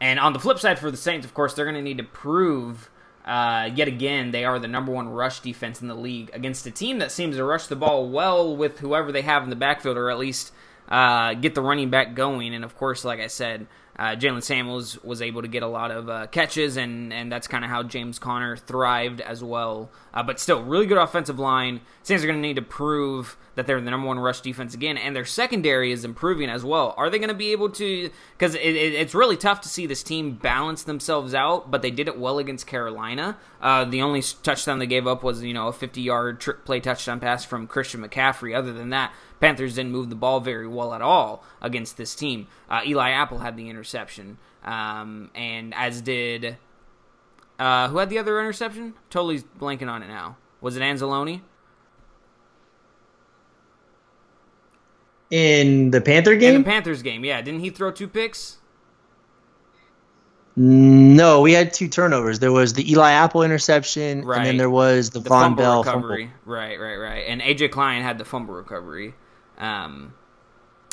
[SPEAKER 1] and on the flip side for the Saints, of course, they're going to need to prove uh, yet again they are the number one rush defense in the league against a team that seems to rush the ball well with whoever they have in the backfield, or at least uh, get the running back going. And of course, like I said, uh, Jaylen Samuels was able to get a lot of uh, catches, and, and that's kind of how James Conner thrived as well. Uh, but still, really good offensive line. Saints are going to need to prove that they're the number one rush defense again, and their secondary is improving as well. Are they going to be able to? Because it, it, it's really tough to see this team balance themselves out, but they did it well against Carolina. Uh, the only touchdown they gave up was you know a 50-yard trick play touchdown pass from Christian McCaffrey. Other than that, Panthers didn't move the ball very well at all against this team. Uh, Eli Apple had the interception, um, and as did uh, who had the other interception? Totally blanking on it now. Was it Anzalone?
[SPEAKER 2] in the Panther game.
[SPEAKER 1] In the Panthers game, yeah. Didn't he throw two picks?
[SPEAKER 2] No, we had two turnovers. There was the Eli Apple interception, right. and then there was the, the Vonn Bell recovery.
[SPEAKER 1] Fumble. Right, right, right. And AJ Klein had the fumble recovery. Um,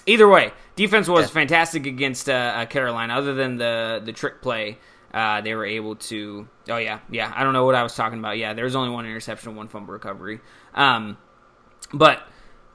[SPEAKER 1] either way, defense was yeah. fantastic against uh, uh, Carolina. Other than the the trick play, uh, they were able to. Oh yeah, yeah. I don't know what I was talking about. Yeah, there was only one interception, one fumble recovery. Um, but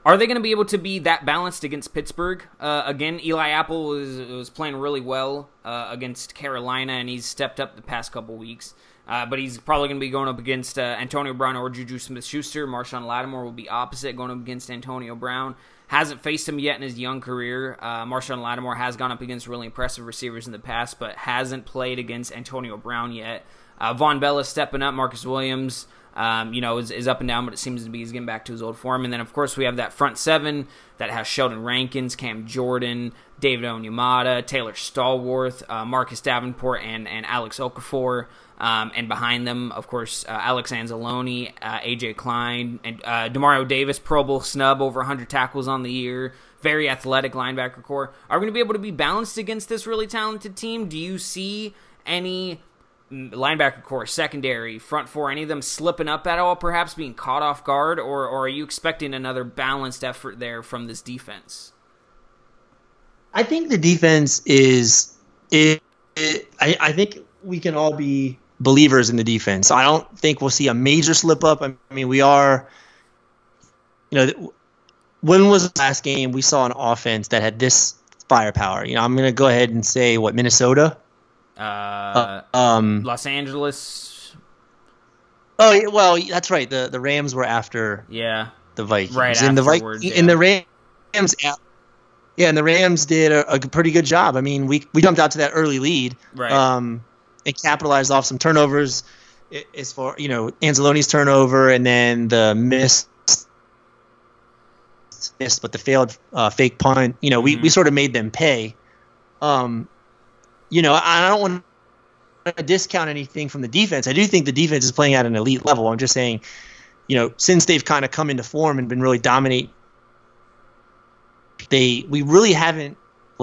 [SPEAKER 1] are they going to be able to be that balanced against Pittsburgh? Uh, again, Eli Apple was, was playing really well uh, against Carolina, and he's stepped up the past couple weeks. Uh, but he's probably going to be going up against uh, Antonio Brown or Juju Smith-Schuster. Marshon Lattimore will be opposite, going up against Antonio Brown. Hasn't faced him yet in his young career. Uh, Marshon Lattimore has gone up against really impressive receivers in the past, but hasn't played against Antonio Brown yet. Uh, Vonn Bell is stepping up. Marcus Williams um, you know, is, is, up and down, but it seems to be he's getting back to his old form. And then, of course, we have that front seven that has Sheldon Rankins, Cam Jordan, David Onyemata, Taylor Stallworth, uh, Marcus Davenport, and, and Alex Okafor. Um, and behind them, of course, uh, Alex Anzalone, uh, AJ Klein, and uh, Demario Davis, Pro Bowl snub, over 100 tackles on the year. Very athletic linebacker core. Are we going to be able to be balanced against this really talented team? Do you see any linebacker core, secondary, front four, any of them slipping up at all, perhaps being caught off guard, or, or are you expecting another balanced effort there from this defense?
[SPEAKER 2] I think the defense is. It, it, I, I think we can all be believers in the defense. I don't think we'll see a major slip up. I mean, we are. You know, when was the last game we saw an offense that had this firepower. You know, I'm going to go ahead and say what Minnesota.
[SPEAKER 1] Uh,
[SPEAKER 2] Uh, um.
[SPEAKER 1] Los Angeles.
[SPEAKER 2] Oh, yeah, well, that's right. The the Rams were after
[SPEAKER 1] Yeah.
[SPEAKER 2] the Vikings.
[SPEAKER 1] Right
[SPEAKER 2] and the Vikings,
[SPEAKER 1] yeah.
[SPEAKER 2] and the Rams. Yeah, and the Rams did a, a pretty good job. I mean, we we jumped out to that early lead.
[SPEAKER 1] Right.
[SPEAKER 2] Um, and capitalized off some turnovers, as far you know, Anzalone's turnover, and then the missed, missed, but the failed uh, fake punt. You know, we,
[SPEAKER 1] Mhm.
[SPEAKER 2] we sort of made them pay. Um, you know, I don't want to discount anything from the defense. I do think the defense is playing at an elite level. I'm just saying, you know, since they've kind of come into form and been really dominate, they we really haven't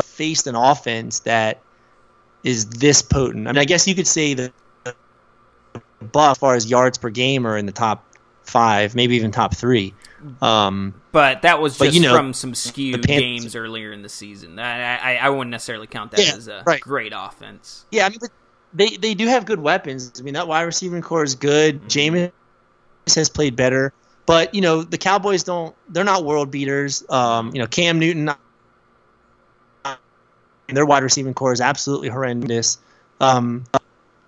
[SPEAKER 2] faced an offense that is this potent. I mean, I guess you could say that the Buff, as far as yards per game, are in the top five, maybe even top three. Um,
[SPEAKER 1] But that was
[SPEAKER 2] But,
[SPEAKER 1] just
[SPEAKER 2] you know,
[SPEAKER 1] from some skewed
[SPEAKER 2] Panthers-
[SPEAKER 1] games earlier in the season. I, I, I wouldn't necessarily count that
[SPEAKER 2] Yeah,
[SPEAKER 1] as a
[SPEAKER 2] right.
[SPEAKER 1] great offense.
[SPEAKER 2] yeah, I mean, they they do have good weapons. I mean, that wide receiving core is good. Jameis has played better, but you know, the Cowboys don't. They're not world beaters. Um, you know, Cam Newton. Their wide receiving core is absolutely horrendous. Um,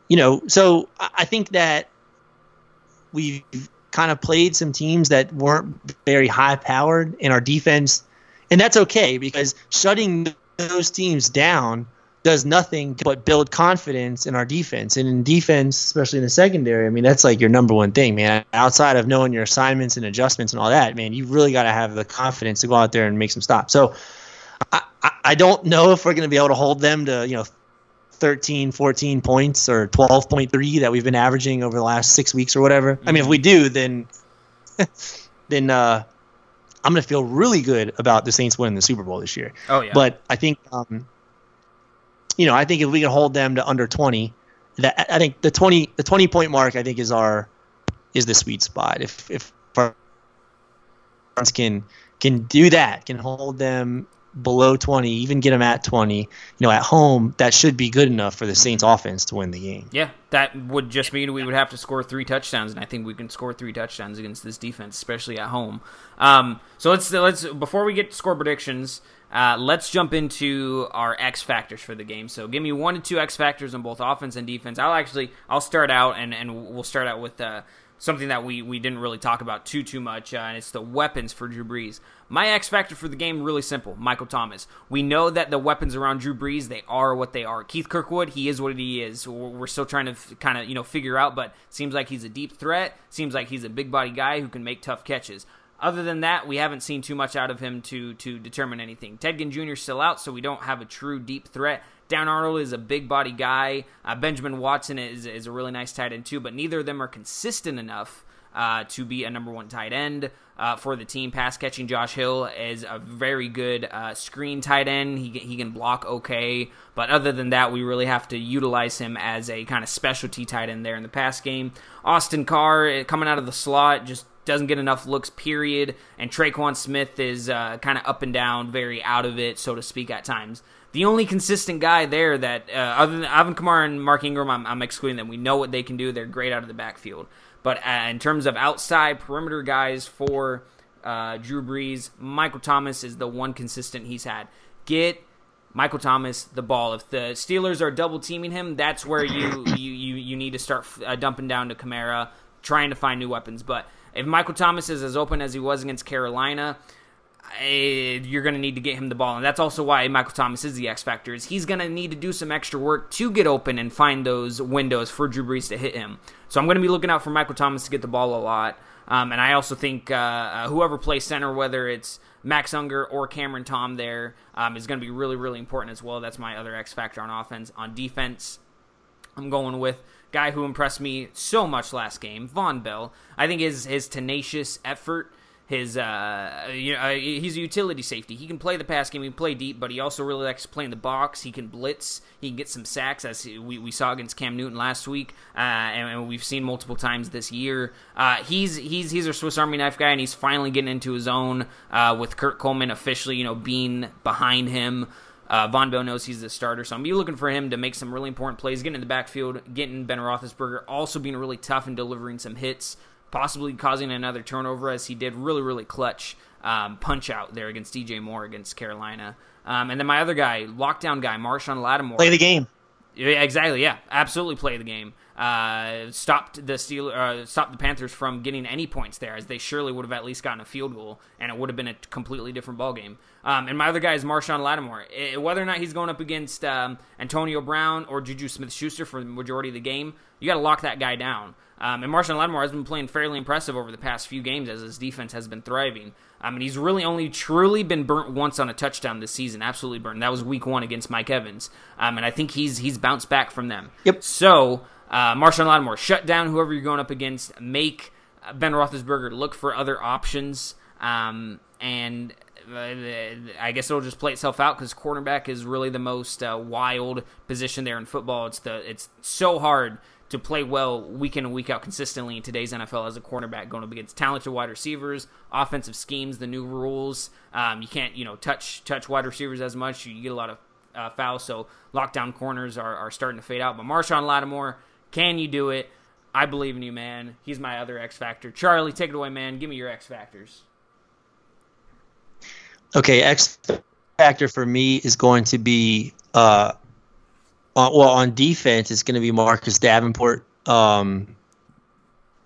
[SPEAKER 2] you know, so I I think that we've kind of played some teams that weren't very high powered in our defense, and that's okay because shutting those teams down does nothing but build confidence in our defense. And in defense, especially in the secondary, I mean, that's like your number one thing, man. Outside of knowing your assignments and adjustments and all that, man, you really got to have the confidence to go out there and make some stops. So I, I, don't know if we're going to be able to hold them to, you know, 13, 14 points or 12.3 that we've been averaging over the last six weeks or whatever. I mean, if we do, then, [laughs] then, uh, I'm going to feel really good about the Saints winning the Super Bowl this year.
[SPEAKER 1] Oh yeah.
[SPEAKER 2] But I think, um, you know, I think if we can hold them to under 20, that I think the 20 the 20 point mark I think is our is the sweet spot. If if our can can do that, can hold them below 20, even get them at 20, you know, at home, that should be good enough for the Saints offense to win the game.
[SPEAKER 1] Yeah, that would just mean we would have to score three touchdowns, and I think we can score three touchdowns against this defense, especially at home. Um, so let's let's before we get to score predictions, uh, let's jump into our X factors for the game. So give me one to two X factors on both offense and defense. I'll actually I'll start out and and we'll start out with. Uh, Something that we, we didn't really talk about too too much, uh, and it's the weapons for Drew Brees. My X factor for the game really simple: Michael Thomas. We know that the weapons around Drew Brees they are what they are. Keith Kirkwood, he is what he is. We're still trying to f- kind of you know figure out, but seems like he's a deep threat. Seems like he's a big body guy who can make tough catches. Other than that, we haven't seen too much out of him to to determine anything. Ted Ginn Jr. still out, so we don't have a true deep threat. Dan Arnold is a big body guy. Uh, Benjamin Watson is, is a really nice tight end too, but neither of them are consistent enough uh, to be a number one tight end uh, for the team. Pass catching Josh Hill is a very good uh, screen tight end. He, he can block okay, but other than that, we really have to utilize him as a kind of specialty tight end there in the pass game. Austin Carr eh, coming out of the slot just doesn't get enough looks, period. And Tre'Quan Smith is uh, kind of up and down, very out of it, so to speak, at times. The only consistent guy there that, uh, other than Alvin Kamara and Mark Ingram, I'm, I'm excluding them. We know what they can do. They're great out of the backfield. But uh, in terms of outside perimeter guys for uh, Drew Brees, Michael Thomas is the one consistent he's had. Get Michael Thomas the ball. If the Steelers are double teaming him, that's where you you, you, you need to start uh, dumping down to Kamara, trying to find new weapons. But if Michael Thomas is as open as he was against Carolina, eh, you're going to need to get him the ball, and that's also why Michael Thomas is the X factor. Is he's going to need to do some extra work to get open and find those windows for Drew Brees to hit him. So I'm going to be looking out for Michael Thomas to get the ball a lot, um, and I also think uh, uh, whoever plays center, whether it's Max Unger or Cameron Tom, there um, is going to be really really important as well. That's my other X factor on offense. On defense, I'm going with guy who impressed me so much last game, Vonn Bell. I think his his tenacious effort, his uh, you know, uh, he's a utility safety. He can play the pass game, he can play deep, but he also really likes playing the box. He can blitz, he can get some sacks, as we, we saw against Cam Newton last week, uh, and, and we've seen multiple times this year. Uh, he's he's he's a Swiss Army knife guy, and he's finally getting into his own uh, with Kurt Coleman officially, you know, being behind him. Uh, Vonn Bell knows he's the starter, so I'm be looking for him to make some really important plays, getting in the backfield, getting Ben Roethlisberger, also being really tough and delivering some hits. Possibly causing another turnover as he did really, really clutch um, punch out there against DJ Moore against Carolina. Um, and then my other guy, lockdown guy, Marshon Lattimore.
[SPEAKER 2] Play the game.
[SPEAKER 1] Yeah, exactly. Yeah, absolutely play the game. Uh, stopped the Steel, uh, stopped the Panthers from getting any points there, as they surely would have at least gotten a field goal, and it would have been a completely different ball game. Um, and my other guy is Marshon Lattimore. It, whether or not he's going up against um, Antonio Brown or Juju Smith-Schuster for the majority of the game, you got to lock that guy down. Um, and Marshon Lattimore has been playing fairly impressive over the past few games as his defense has been thriving. I mean, he's really only truly been burnt once on a touchdown this season. Absolutely burnt. That was week one against Mike Evans. Um, and I think he's he's bounced back from them.
[SPEAKER 2] Yep.
[SPEAKER 1] So, uh, Marshon Lattimore, shut down whoever you're going up against. Make Ben Roethlisberger look for other options. Um, and I guess it'll just play itself out because cornerback is really the most uh, wild position there in football. It's the it's so hard to play well week in and week out consistently in today's NFL as a cornerback going up against talented wide receivers, offensive schemes, the new rules. Um, you can't you know touch touch wide receivers as much. You get a lot of uh, fouls, so lockdown corners are, are starting to fade out. But Marshon Lattimore, can you do it? I believe in you, man. He's my other X factor. Charlie, take it away, man. Give me your X factors.
[SPEAKER 2] Okay, X factor for me is going to be uh, uh, well, on defense, it's going to be Marcus Davenport. Um,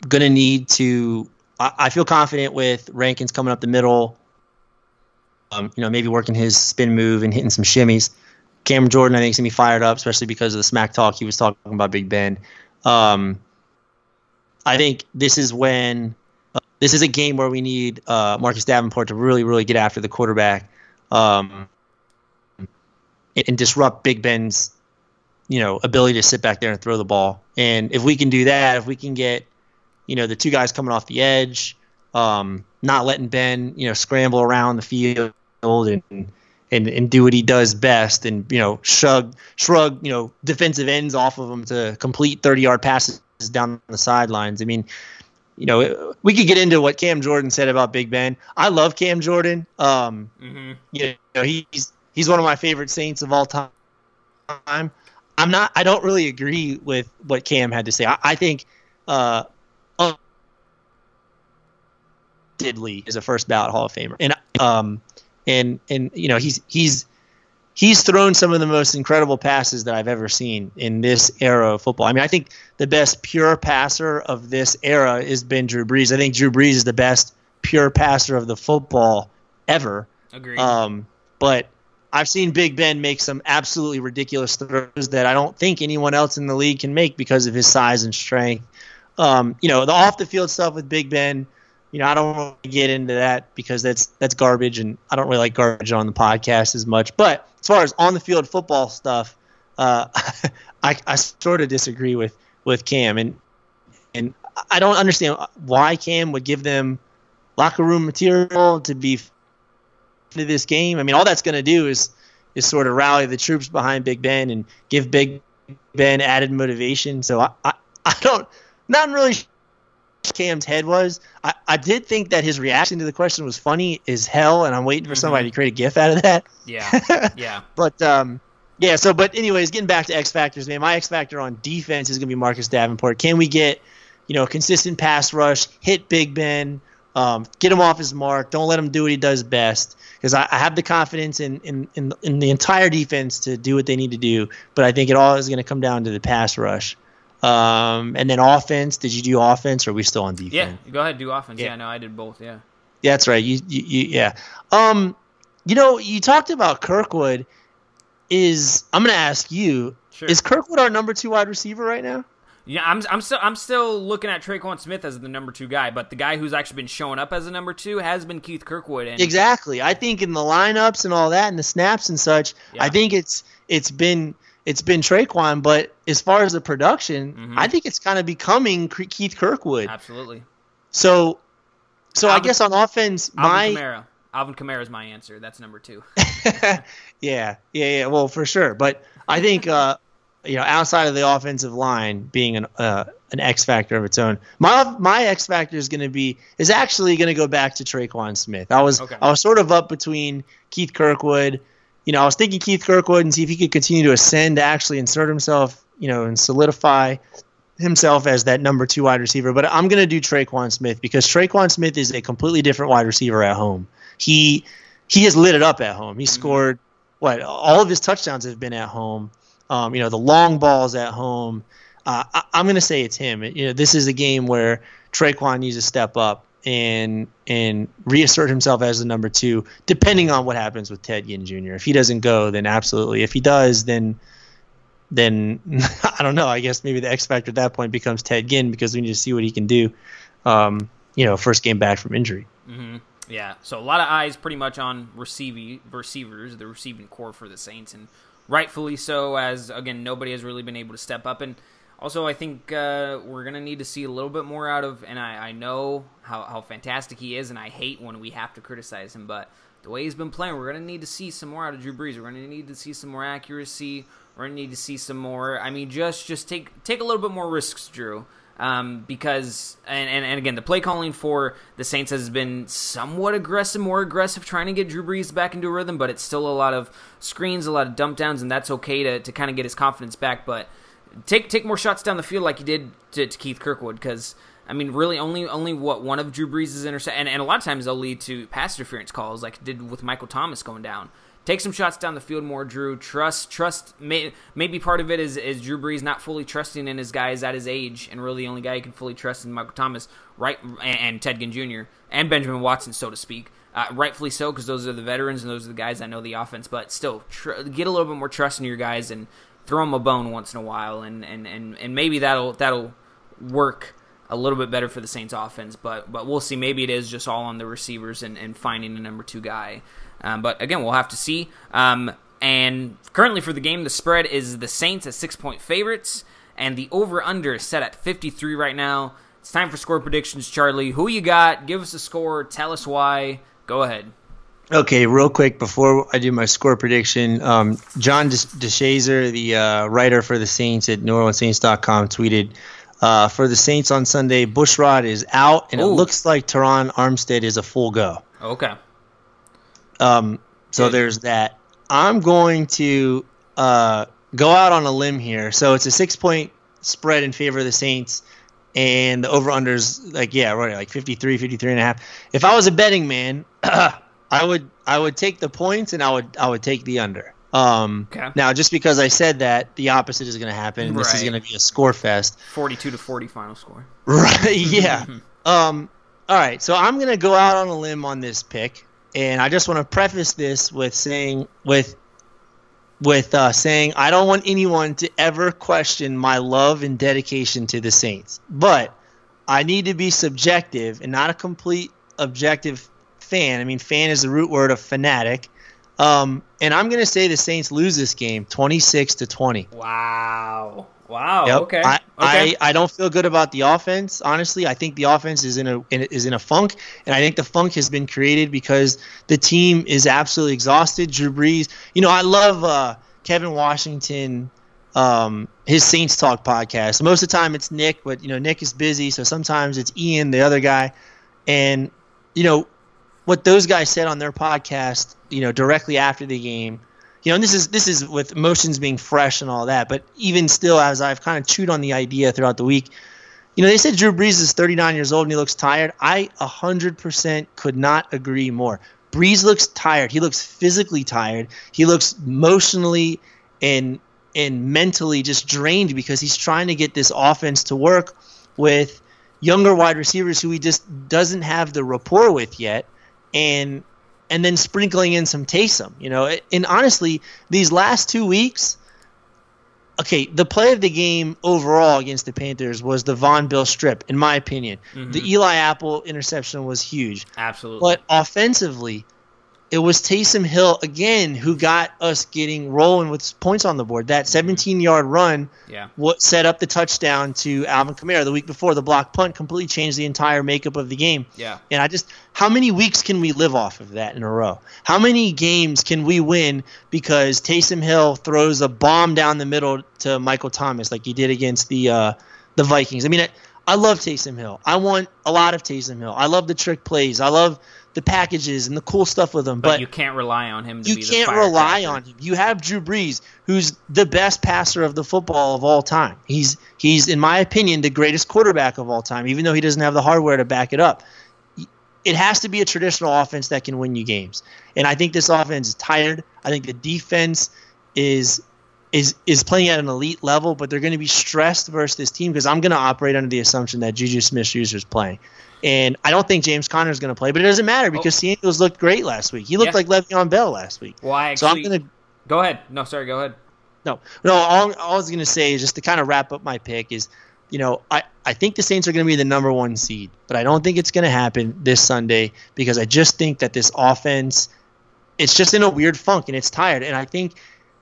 [SPEAKER 2] going to need to. I, I, feel confident with Rankins coming up the middle. Um, you know, maybe working his spin move and hitting some shimmies. Cameron Jordan, I think, is going to be fired up, especially because of the smack talk he was talking about Big Ben. Um, I think this is when this is a game where we need uh, Marcus Davenport to really, really get after the quarterback um, and, and disrupt Big Ben's you know, ability to sit back there and throw the ball. And if we can do that, if we can get, you know, the two guys coming off the edge, um, not letting Ben, you know, scramble around the field and and and do what he does best, and you know, shrug shrug, you know, defensive ends off of him to complete 30 yard passes down the sidelines. I mean. You know, we could get into what Cam Jordan said about Big Ben. I love Cam Jordan. Um, mm-hmm. You know, he's he's one of my favorite Saints of all time. I'm not. I don't really agree with what Cam had to say. I, I think uh, Diddley is a first ballot Hall of Famer, and um, and and you know he's he's he's thrown some of the most incredible passes that I've ever seen in this era of football. I mean, I think the best pure passer of this era has been Drew Brees. I think Drew Brees is the best pure passer of the football ever.
[SPEAKER 1] Agreed.
[SPEAKER 2] Um, but I've seen Big Ben make some absolutely ridiculous throws that I don't think anyone else in the league can make because of his size and strength. Um, you know, the off the field stuff with Big Ben, you know, I don't want to get into that because that's that's garbage, and I don't really like garbage on the podcast as much. But as far as on the field football stuff, uh, [laughs] I, I sort of disagree with with Cam, and and I don't understand why Cam would give them locker room material to be to this game. I mean, all that's going to do is is sort of rally the troops behind Big Ben and give Big Ben added motivation. So I, I, [laughs] I don't, not really Cam's head was. I, I did think that his reaction to the question was funny as hell, and I'm waiting for mm-hmm. somebody to create a GIF out of that.
[SPEAKER 1] Yeah, [laughs] yeah.
[SPEAKER 2] but um, yeah. So, but anyways, getting back to X factors, man. My X factor on defense is going to be Marcus Davenport. Can we get, you know, consistent pass rush, hit Big Ben, um, get him off his mark, don't let him do what he does best because I, I, have the confidence in, in, in, in, the entire defense to do what they need to do. But I think it all is going to come down to the pass rush. Um, and then offense. Did you do offense, or are we still on defense?
[SPEAKER 1] Yeah, go ahead, do offense. Yeah, yeah no, I did both. Yeah.
[SPEAKER 2] yeah that's right. You, you, you, yeah. Um, you know, you talked about Kirkwood. Is I'm going to ask you: sure. Is Kirkwood our number two wide receiver right now?
[SPEAKER 1] Yeah, I'm I'm still I'm still looking at Tre'Quan Smith as the number two guy, but the guy who's actually been showing up as a number two has been Keith Kirkwood. And
[SPEAKER 2] exactly, I think in the lineups and all that, and the snaps and such, yeah. I think it's it's been it's been Tre'Quan. But as far as the production, mm-hmm. I think it's kind of becoming Keith Kirkwood.
[SPEAKER 1] Absolutely.
[SPEAKER 2] So, so Alvin, I guess on offense,
[SPEAKER 1] Alvin
[SPEAKER 2] my
[SPEAKER 1] Kamara. Alvin Kamara is my answer. That's number two. [laughs]
[SPEAKER 2] yeah, yeah, yeah. Well, for sure. But I think uh, you know, outside of the offensive line being an uh, an X factor of its own, my my X factor is going to be is actually going to go back to Tre'Quan Smith. I was okay. I was sort of up between Keith Kirkwood. You know, I was thinking Keith Kirkwood and see if he could continue to ascend, to actually insert himself, you know, and solidify himself as that number two wide receiver, but I'm going to do Tre'Quan Smith because Tre'Quan Smith is a completely different wide receiver at home. He he has lit it up at home. He mm-hmm. scored what all of his touchdowns have been at home. Um, you know the long balls at home. Uh, I, am going to say it's him. You know this is a game where Tre'Quan needs to step up and and reassert himself as the number two, depending on what happens with Ted Ginn Jr. If he doesn't go, then absolutely. If he does, then then [laughs] I don't know. I guess maybe the X factor at that point becomes Ted Ginn because we need to see what he can do. Um, you know, first game back from injury.
[SPEAKER 1] Mm-hmm. Yeah, so a lot of eyes pretty much on receiving receivers, the receiving core for the Saints, and rightfully so. As again, nobody has really been able to step up, and also I think uh, we're gonna need to see a little bit more out of. And I, I know how, how fantastic he is, and I hate when we have to criticize him, but the way he's been playing, we're gonna need to see some more out of Drew Brees. We're gonna need to see some more accuracy. We're gonna need to see some more. I mean, just just take take a little bit more risks, Drew. Um, because and, and, and again the play calling for the Saints has been somewhat aggressive, more aggressive, trying to get Drew Brees back into a rhythm, but it's still a lot of screens, a lot of dump downs, and that's okay to, to kind of get his confidence back. But take take more shots down the field like you did to, to Keith Kirkwood, because I mean, really, only only what one of Drew Brees' intercept, and, and a lot of times they'll lead to pass interference calls, like did with Michael Thomas going down take some shots down the field more, Drew. Trust, trust. May, maybe part of it is is Drew Brees not fully trusting in his guys at his age, and really the only guy he can fully trust in Michael Thomas, right, and, and Ted Ginn Jr. and Benjamin Watson, so to speak. Uh, rightfully so, because those are the veterans and those are the guys that know the offense. But still, tr- get a little bit more trust in your guys and throw him a bone once in a while, and and and, and maybe that'll that'll work a little bit better for the Saints offense, but but we'll see. Maybe it is just all on the receivers and, and finding a number two guy. Um, but again, we'll have to see. Um, and currently for the game, the spread is the Saints at six point favorites, and the over under is set at 53 right now. It's time for score predictions, Charlie. Who you got? Give us a score. Tell us why. Go ahead.
[SPEAKER 2] Okay, real quick before I do my score prediction, um, John DeShazier, the uh, writer for the Saints at NewOrleansSaints.com, tweeted uh, for the Saints on Sunday, Bushrod is out, and Ooh. it looks like Terron Armstead is a full go.
[SPEAKER 1] Okay.
[SPEAKER 2] Um, so there's that. I'm going to uh, go out on a limb here. So it's a six point spread in favor of the Saints. And the over unders like yeah right like 53 53 and a half if i was a betting man [clears throat] i would i would take the points and i would i would take the under um, okay. Now, just because I said that, the opposite is going to happen. Right. This is going to be a score fest.
[SPEAKER 1] Forty-two to forty final score. [laughs]
[SPEAKER 2] Right? [laughs] Yeah. um. All right. So I'm going to go out on a limb on this pick. And I just want to preface this with saying with with uh, saying I don't want anyone to ever question my love and dedication to the Saints, but I need to be subjective and not a complete objective fan. I mean, fan is the root word of fanatic. Um, and I'm going to say the Saints lose this game, 26 to 20.
[SPEAKER 1] Wow. Wow.
[SPEAKER 2] Yep.
[SPEAKER 1] Okay.
[SPEAKER 2] I,
[SPEAKER 1] okay.
[SPEAKER 2] I, I don't feel good about the offense. Honestly, I think the offense is in a in, is in a funk, and I think the funk has been created because the team is absolutely exhausted. Drew Brees, you know, I love uh, Kevin Washington, um, his Saints Talk podcast. Most of the time it's Nick, but you know Nick is busy, so sometimes it's Ian, the other guy, and you know what those guys said on their podcast, you know, directly after the game you know, and this is this is with emotions being fresh and all that. But even still, as I've kind of chewed on the idea throughout the week, you know, they said Drew Brees is 39 years old and he looks tired. I 100% could not agree more. Brees looks tired. He looks physically tired. He looks emotionally and and mentally just drained because he's trying to get this offense to work with younger wide receivers who he just doesn't have the rapport with yet. And and then sprinkling in some Taysom. You know, and honestly, these last two weeks, okay, the play of the game overall against the Panthers was the Vonn Bell strip, in my opinion. Mm-hmm. The Eli Apple interception was huge.
[SPEAKER 1] Absolutely.
[SPEAKER 2] But offensively, it was Taysom Hill again who got us getting rolling with points on the board. That 17 yard run
[SPEAKER 1] yeah.
[SPEAKER 2] what set up the touchdown to Alvin Kamara the week before. The block punt completely changed the entire makeup of the game.
[SPEAKER 1] Yeah.
[SPEAKER 2] And I just how many weeks can we live off of that in a row? How many games can we win because Taysom Hill throws a bomb down the middle to Michael Thomas like he did against the uh, the Vikings? I mean, I, I love Taysom Hill. I want a lot of Taysom Hill. I love the trick plays. I love the packages and the cool stuff with him.
[SPEAKER 1] But,
[SPEAKER 2] But,
[SPEAKER 1] you can't rely on him. To
[SPEAKER 2] you can't rely on him. You have Drew Brees, who's the best passer of the football of all time. He's he's in my opinion the greatest quarterback of all time, even though he doesn't have the hardware to back it up. It has to be a traditional offense that can win you games. And I think this offense is tired. I think the defense is is is playing at an elite level, but they're going to be stressed versus this team because I'm going to operate under the assumption that Juju Smith-Schuster is playing. And I don't think James Conner is going to play, but it doesn't matter because
[SPEAKER 1] Oh.
[SPEAKER 2] Seattle's looked great last week. He looked
[SPEAKER 1] Yeah.
[SPEAKER 2] like Le'Veon Bell last week.
[SPEAKER 1] Well, I
[SPEAKER 2] So I'm gonna
[SPEAKER 1] go ahead. No, sorry, go ahead.
[SPEAKER 2] no no. All, all I was gonna say is just to kind of wrap up my pick is, you know, I I think the Saints are gonna be the number one seed, but I don't think it's gonna happen this Sunday because I just think that this offense, it's just in a weird funk and it's tired, and I think.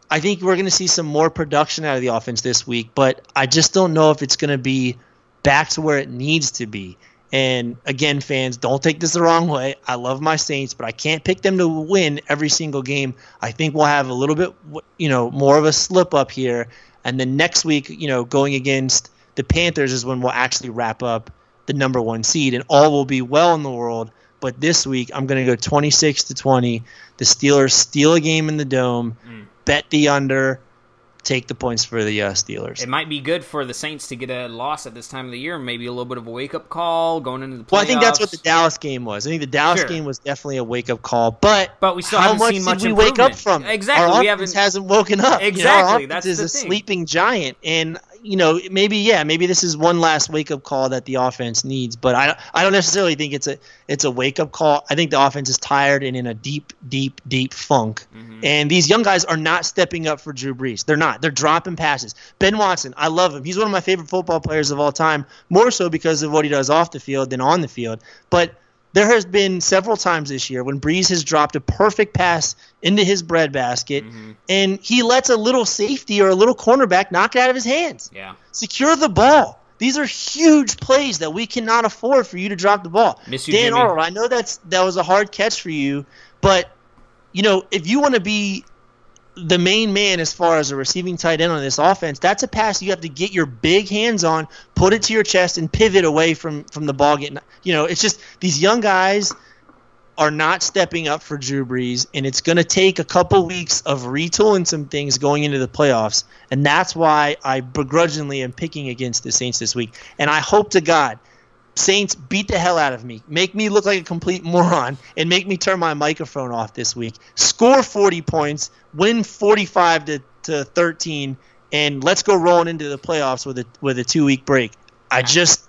[SPEAKER 2] I think we're going to see some more production out of the offense this week, but I just don't know if it's going to be back to where it needs to be. And again, fans, don't take this the wrong way. I love my Saints, but I can't pick them to win every single game. I think we'll have a little bit, you know, more of a slip up here. And then next week, you know, going against the Panthers is when we'll actually wrap up the number one seed, and all will be well in the world. But this week, I'm going to go 26 to 20. The Steelers steal a game in the dome, mm. bet the under, take the points for the uh, Steelers.
[SPEAKER 1] It might be good for the Saints to get a loss at this time of the year, maybe a little bit of a wake up call going into the playoffs.
[SPEAKER 2] Well, I think that's what the Dallas game was. I think the Dallas
[SPEAKER 1] Sure.
[SPEAKER 2] game was definitely a wake up call. But
[SPEAKER 1] But we still
[SPEAKER 2] how
[SPEAKER 1] haven't
[SPEAKER 2] much
[SPEAKER 1] seen
[SPEAKER 2] did
[SPEAKER 1] much
[SPEAKER 2] we wake up from?
[SPEAKER 1] Exactly,
[SPEAKER 2] Our
[SPEAKER 1] we haven't-
[SPEAKER 2] hasn't woken up. You know,
[SPEAKER 1] Exactly, that's
[SPEAKER 2] is a
[SPEAKER 1] thing.
[SPEAKER 2] sleeping giant, and you know maybe yeah, maybe this is one last wake up call that the offense needs. But I I don't necessarily think it's a it's a wake up call. I think the offense is tired and in a deep deep deep funk.
[SPEAKER 1] Mm-hmm.
[SPEAKER 2] And these young guys are not stepping up for Drew Brees. They're not. They're dropping passes. Ben Watson, I love him. He's one of my favorite football players of all time, more so because of what he does off the field than on the field. But there has been several times this year when Brees has dropped a perfect pass into his breadbasket,
[SPEAKER 1] Mm-hmm.
[SPEAKER 2] and he lets a little safety or a little cornerback knock it out of his hands.
[SPEAKER 1] Yeah.
[SPEAKER 2] Secure the ball. These are huge plays that we cannot afford for you to drop the ball.
[SPEAKER 1] Miss you,
[SPEAKER 2] Dan
[SPEAKER 1] Jimmy.
[SPEAKER 2] Arnold, I know that's that was a hard catch for you, but you know if you want to be the main man as far as a receiving tight end on this offense, that's a pass you have to get your big hands on, put it to your chest, and pivot away from from the ball. Getting, you know, it's just these young guys are not stepping up for Drew Brees, and it's going to take a couple weeks of retooling some things going into the playoffs, and that's why I begrudgingly am picking against the Saints this week. And I hope to God, Saints beat the hell out of me, make me look like a complete moron, and make me turn my microphone off this week. Score 40 points, win 45 to, to 13, and let's go rolling into the playoffs with a with a two week break. I just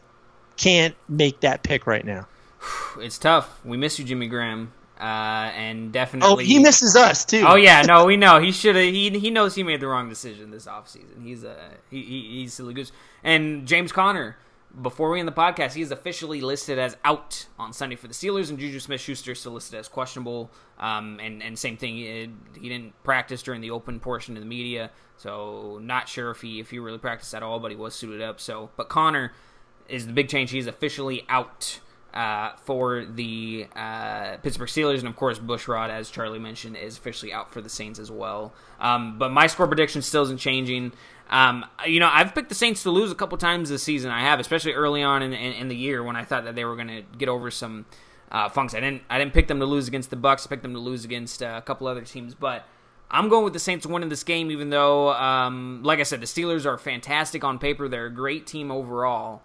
[SPEAKER 2] can't make that pick right now. [sighs]
[SPEAKER 1] It's tough. We miss you, Jimmy Graham. Uh, and definitely.
[SPEAKER 2] Oh, he misses us too.
[SPEAKER 1] Oh yeah, no, we know he should have. He he knows he made the wrong decision this offseason. He's a he, he he's silly goose. And James Conner, before we end the podcast, he is officially listed as out on Sunday for the Steelers, and Juju Smith-Schuster still listed as questionable. Um, and and same thing, he, he didn't practice during the open portion of the media, so not sure if he if he really practiced at all, but he was suited up. So, but Conner is the big change. He's officially out uh, for the uh, Pittsburgh Steelers, and of course, Bushrod, as Charlie mentioned, is officially out for the Saints as well. Um, but my score prediction still isn't changing. Um, you know, I've picked the Saints to lose a couple times this season. I have, especially early on in, in, in the year when I thought that they were going to get over some uh, funks. I didn't. I didn't pick them to lose against the Bucs. I picked them to lose against uh, a couple other teams, but. I'm going with the Saints winning this game, even though, um, like I said, the Steelers are fantastic on paper. They're a great team overall.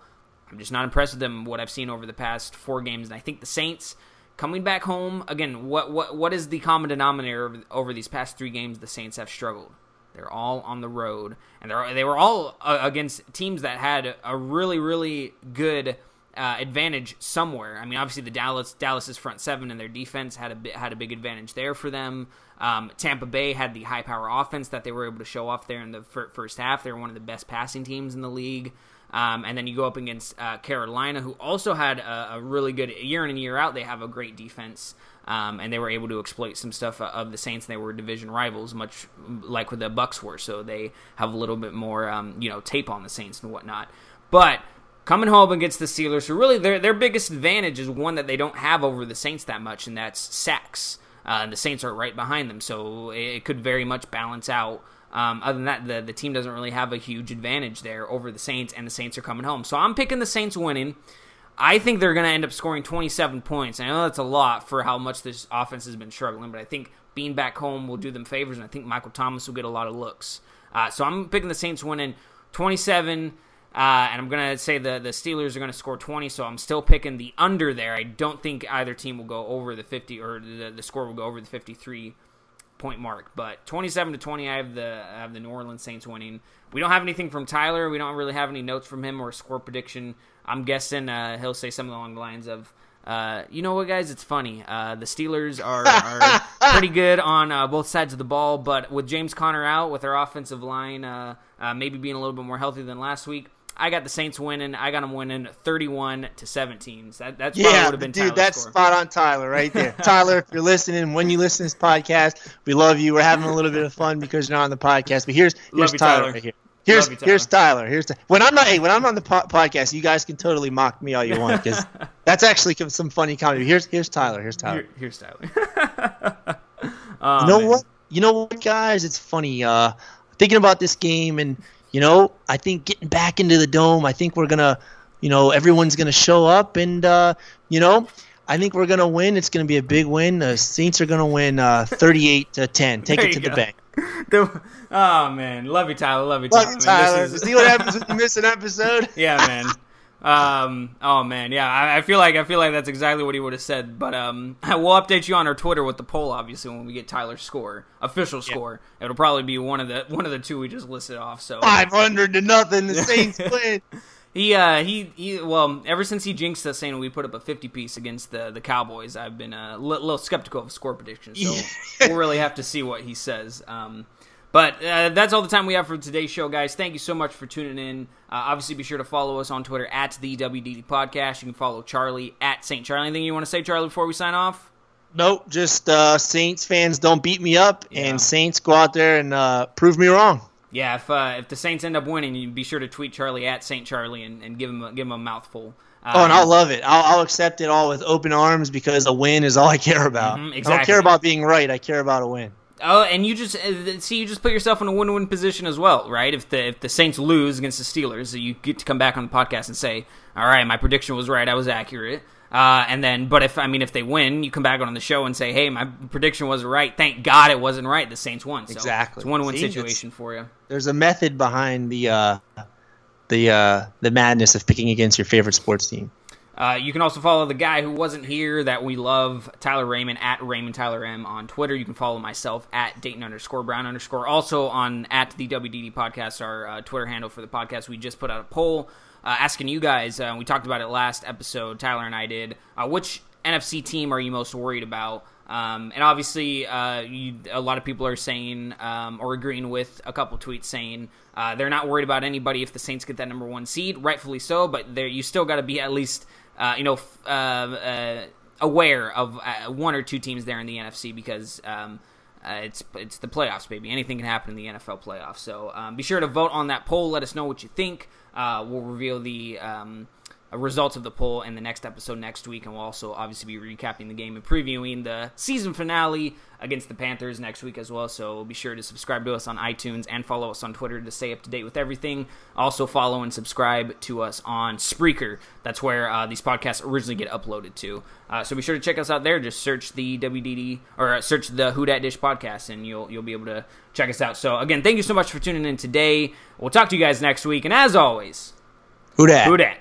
[SPEAKER 1] I'm just not impressed with them what I've seen over the past four games, and I think the Saints coming back home again. What what what is the common denominator over, over these past three games? The Saints have struggled. They're all on the road, and they they were all uh, against teams that had a really really good uh, advantage somewhere. I mean, obviously the Dallas Dallas's front seven and their defense had a bit, had a big advantage there for them. Um, Tampa Bay had the high power offense that they were able to show off there in the fir- first half. They were one of the best passing teams in the league. Um, and then you go up against uh, Carolina, who also had a, a really good year in and year out. They have a great defense, um, and they were able to exploit some stuff uh, of the Saints. They were division rivals, much like what the Bucs were, so they have a little bit more, um, you know, tape on the Saints and whatnot. But coming home against the Steelers, so really their their biggest advantage is one that they don't have over the Saints that much, and that's sacks. Uh, and the Saints are right behind them, so it could very much balance out. Um, other than that, the, the team doesn't really have a huge advantage there over the Saints, and the Saints are coming home. So I'm picking the Saints winning. I think they're going to end up scoring 27 points. I know that's a lot for how much this offense has been struggling, but I think being back home will do them favors, and I think Michael Thomas will get a lot of looks. Uh, so I'm picking the Saints winning 27. Uh, and I'm gonna say the the Steelers are gonna score 20, so I'm still picking the under there. I don't think either team will go over the 50 or the, the score will go over the 53 point mark. But 27 to 20, I have the I have the New Orleans Saints winning. We don't have anything from Tyler. We don't really have any notes from him or a score prediction. I'm guessing uh, he'll say something along the lines of. Uh, you know what, guys? It's funny. Uh, the Steelers are, are [laughs] pretty good on uh, both sides of the ball, but with James Conner out, with their offensive line uh, uh, maybe being a little bit more healthy than last week, I got the Saints winning. I got them winning 31 to 17. So that, that's
[SPEAKER 2] yeah,
[SPEAKER 1] would have been
[SPEAKER 2] dude.
[SPEAKER 1] Tyler's
[SPEAKER 2] that's
[SPEAKER 1] score.
[SPEAKER 2] spot on, Tyler, right there. [laughs] Tyler, if you're listening, when you listen to this podcast, we love you. We're having a little bit of fun because you're not on the podcast. But here's here's Tyler,
[SPEAKER 1] Tyler.
[SPEAKER 2] right here. Here's
[SPEAKER 1] you,
[SPEAKER 2] here's Tyler. Here's when I'm not hey, when I'm on the po- podcast, you guys can totally mock me all you want because [laughs] that's actually some funny comedy. Here's here's Tyler. Here's Tyler.
[SPEAKER 1] Here, here's Tyler. Oh, [laughs]
[SPEAKER 2] You know
[SPEAKER 1] man.
[SPEAKER 2] what? You know what, guys? It's funny. Uh, thinking about this game, and you know, I think getting back into the dome. I think we're gonna, you know, everyone's gonna show up, and uh, you know, I think we're gonna win. It's gonna be a big win. The Saints are gonna win uh, 38 to 10. Take
[SPEAKER 1] There
[SPEAKER 2] it to the
[SPEAKER 1] go.
[SPEAKER 2] bank.
[SPEAKER 1] The- oh man, love you, Tyler. Love you,
[SPEAKER 2] Love
[SPEAKER 1] Tyler.
[SPEAKER 2] you, Tyler.
[SPEAKER 1] is-
[SPEAKER 2] See what happens when you miss an episode? [laughs]
[SPEAKER 1] yeah, man. Um. Oh man. Yeah. I, I feel like I feel like that's exactly what he would have said. But um, [laughs] we'll update you on our Twitter with the poll. Obviously, when we get Tyler's score, official score, it'll probably be one of the one of the two we just listed off. So
[SPEAKER 2] 500 to nothing. The [laughs] Saints win.
[SPEAKER 1] He uh he he well ever since he jinxed us saying we put up a 50 piece against the the Cowboys, I've been a li- little skeptical of score predictions. So we'll really have to see what he says. Um. But uh, that's all the time we have for today's show, guys. Thank you so much for tuning in. Uh, obviously, be sure to follow us on Twitter at the WDD Podcast. You can follow Charlie at St. Charlie. Anything you want to say, Charlie, before we sign off?
[SPEAKER 2] Nope, just uh, Saints fans don't beat me up,
[SPEAKER 1] Yeah.
[SPEAKER 2] and Saints go out there and uh, prove me wrong.
[SPEAKER 1] Yeah, if uh, if the Saints end up winning, you be sure to tweet Charlie at St. Charlie and, and give him a, give him a mouthful. Uh,
[SPEAKER 2] Oh, and I'll love it. I'll, I'll accept it all with open arms because a win is all I care about.
[SPEAKER 1] Mhm,
[SPEAKER 2] I don't care about being right. I care about a win.
[SPEAKER 1] Oh, and you just uh, see you just put yourself in a win-win position as well, right? If the if the Saints lose against the Steelers, you get to come back on the podcast and say, "All right, my prediction was right. I was accurate." Uh, and then, but if I mean, if they win, you come back on the show and say, "Hey, my prediction wasn't right. Thank God it wasn't right. The Saints won." So
[SPEAKER 2] Exactly.
[SPEAKER 1] it's a win-win
[SPEAKER 2] See,
[SPEAKER 1] situation for you.
[SPEAKER 2] There's a method behind the uh, the uh, the madness of picking against your favorite sports team.
[SPEAKER 1] Uh, you can also follow the guy who wasn't here that we love, Tyler Raymond at Raymond Tyler M on Twitter. You can follow myself at Dayton underscore Brown underscore. Also on at the WDD podcast, our uh, Twitter handle for the podcast. We just put out a poll uh, asking you guys. Uh, we talked about it last episode. Tyler and I did. Uh, which NFC team are you most worried about? Um, and obviously, uh, you, a lot of people are saying um, or agreeing with a couple tweets saying uh, they're not worried about anybody if the Saints get that number one seed, rightfully so. But there, you still got to be at least uh, you know f- aware of one or two teams there in the NFC because. Um, uh, it's it's the playoffs, baby. Anything can happen in the NFL playoffs. So um, be sure to vote on that poll. Let us know what you think. Uh, we'll reveal the um, results of the poll in the next episode next week, and we'll also obviously be recapping the game and previewing the season finale against the Panthers next week as well. So be sure to subscribe to us on iTunes and follow us on Twitter to stay up to date with everything. Also follow and subscribe to us on Spreaker. That's where uh, these podcasts originally get uploaded to. Uh, so be sure to check us out there. Just search the WDD or uh, search the Who Dat Dish podcast, and you'll you'll be able to check us out. So again, thank you so much for tuning in today. We'll talk to you guys next week, and as always,
[SPEAKER 2] Who dat?
[SPEAKER 1] who dat?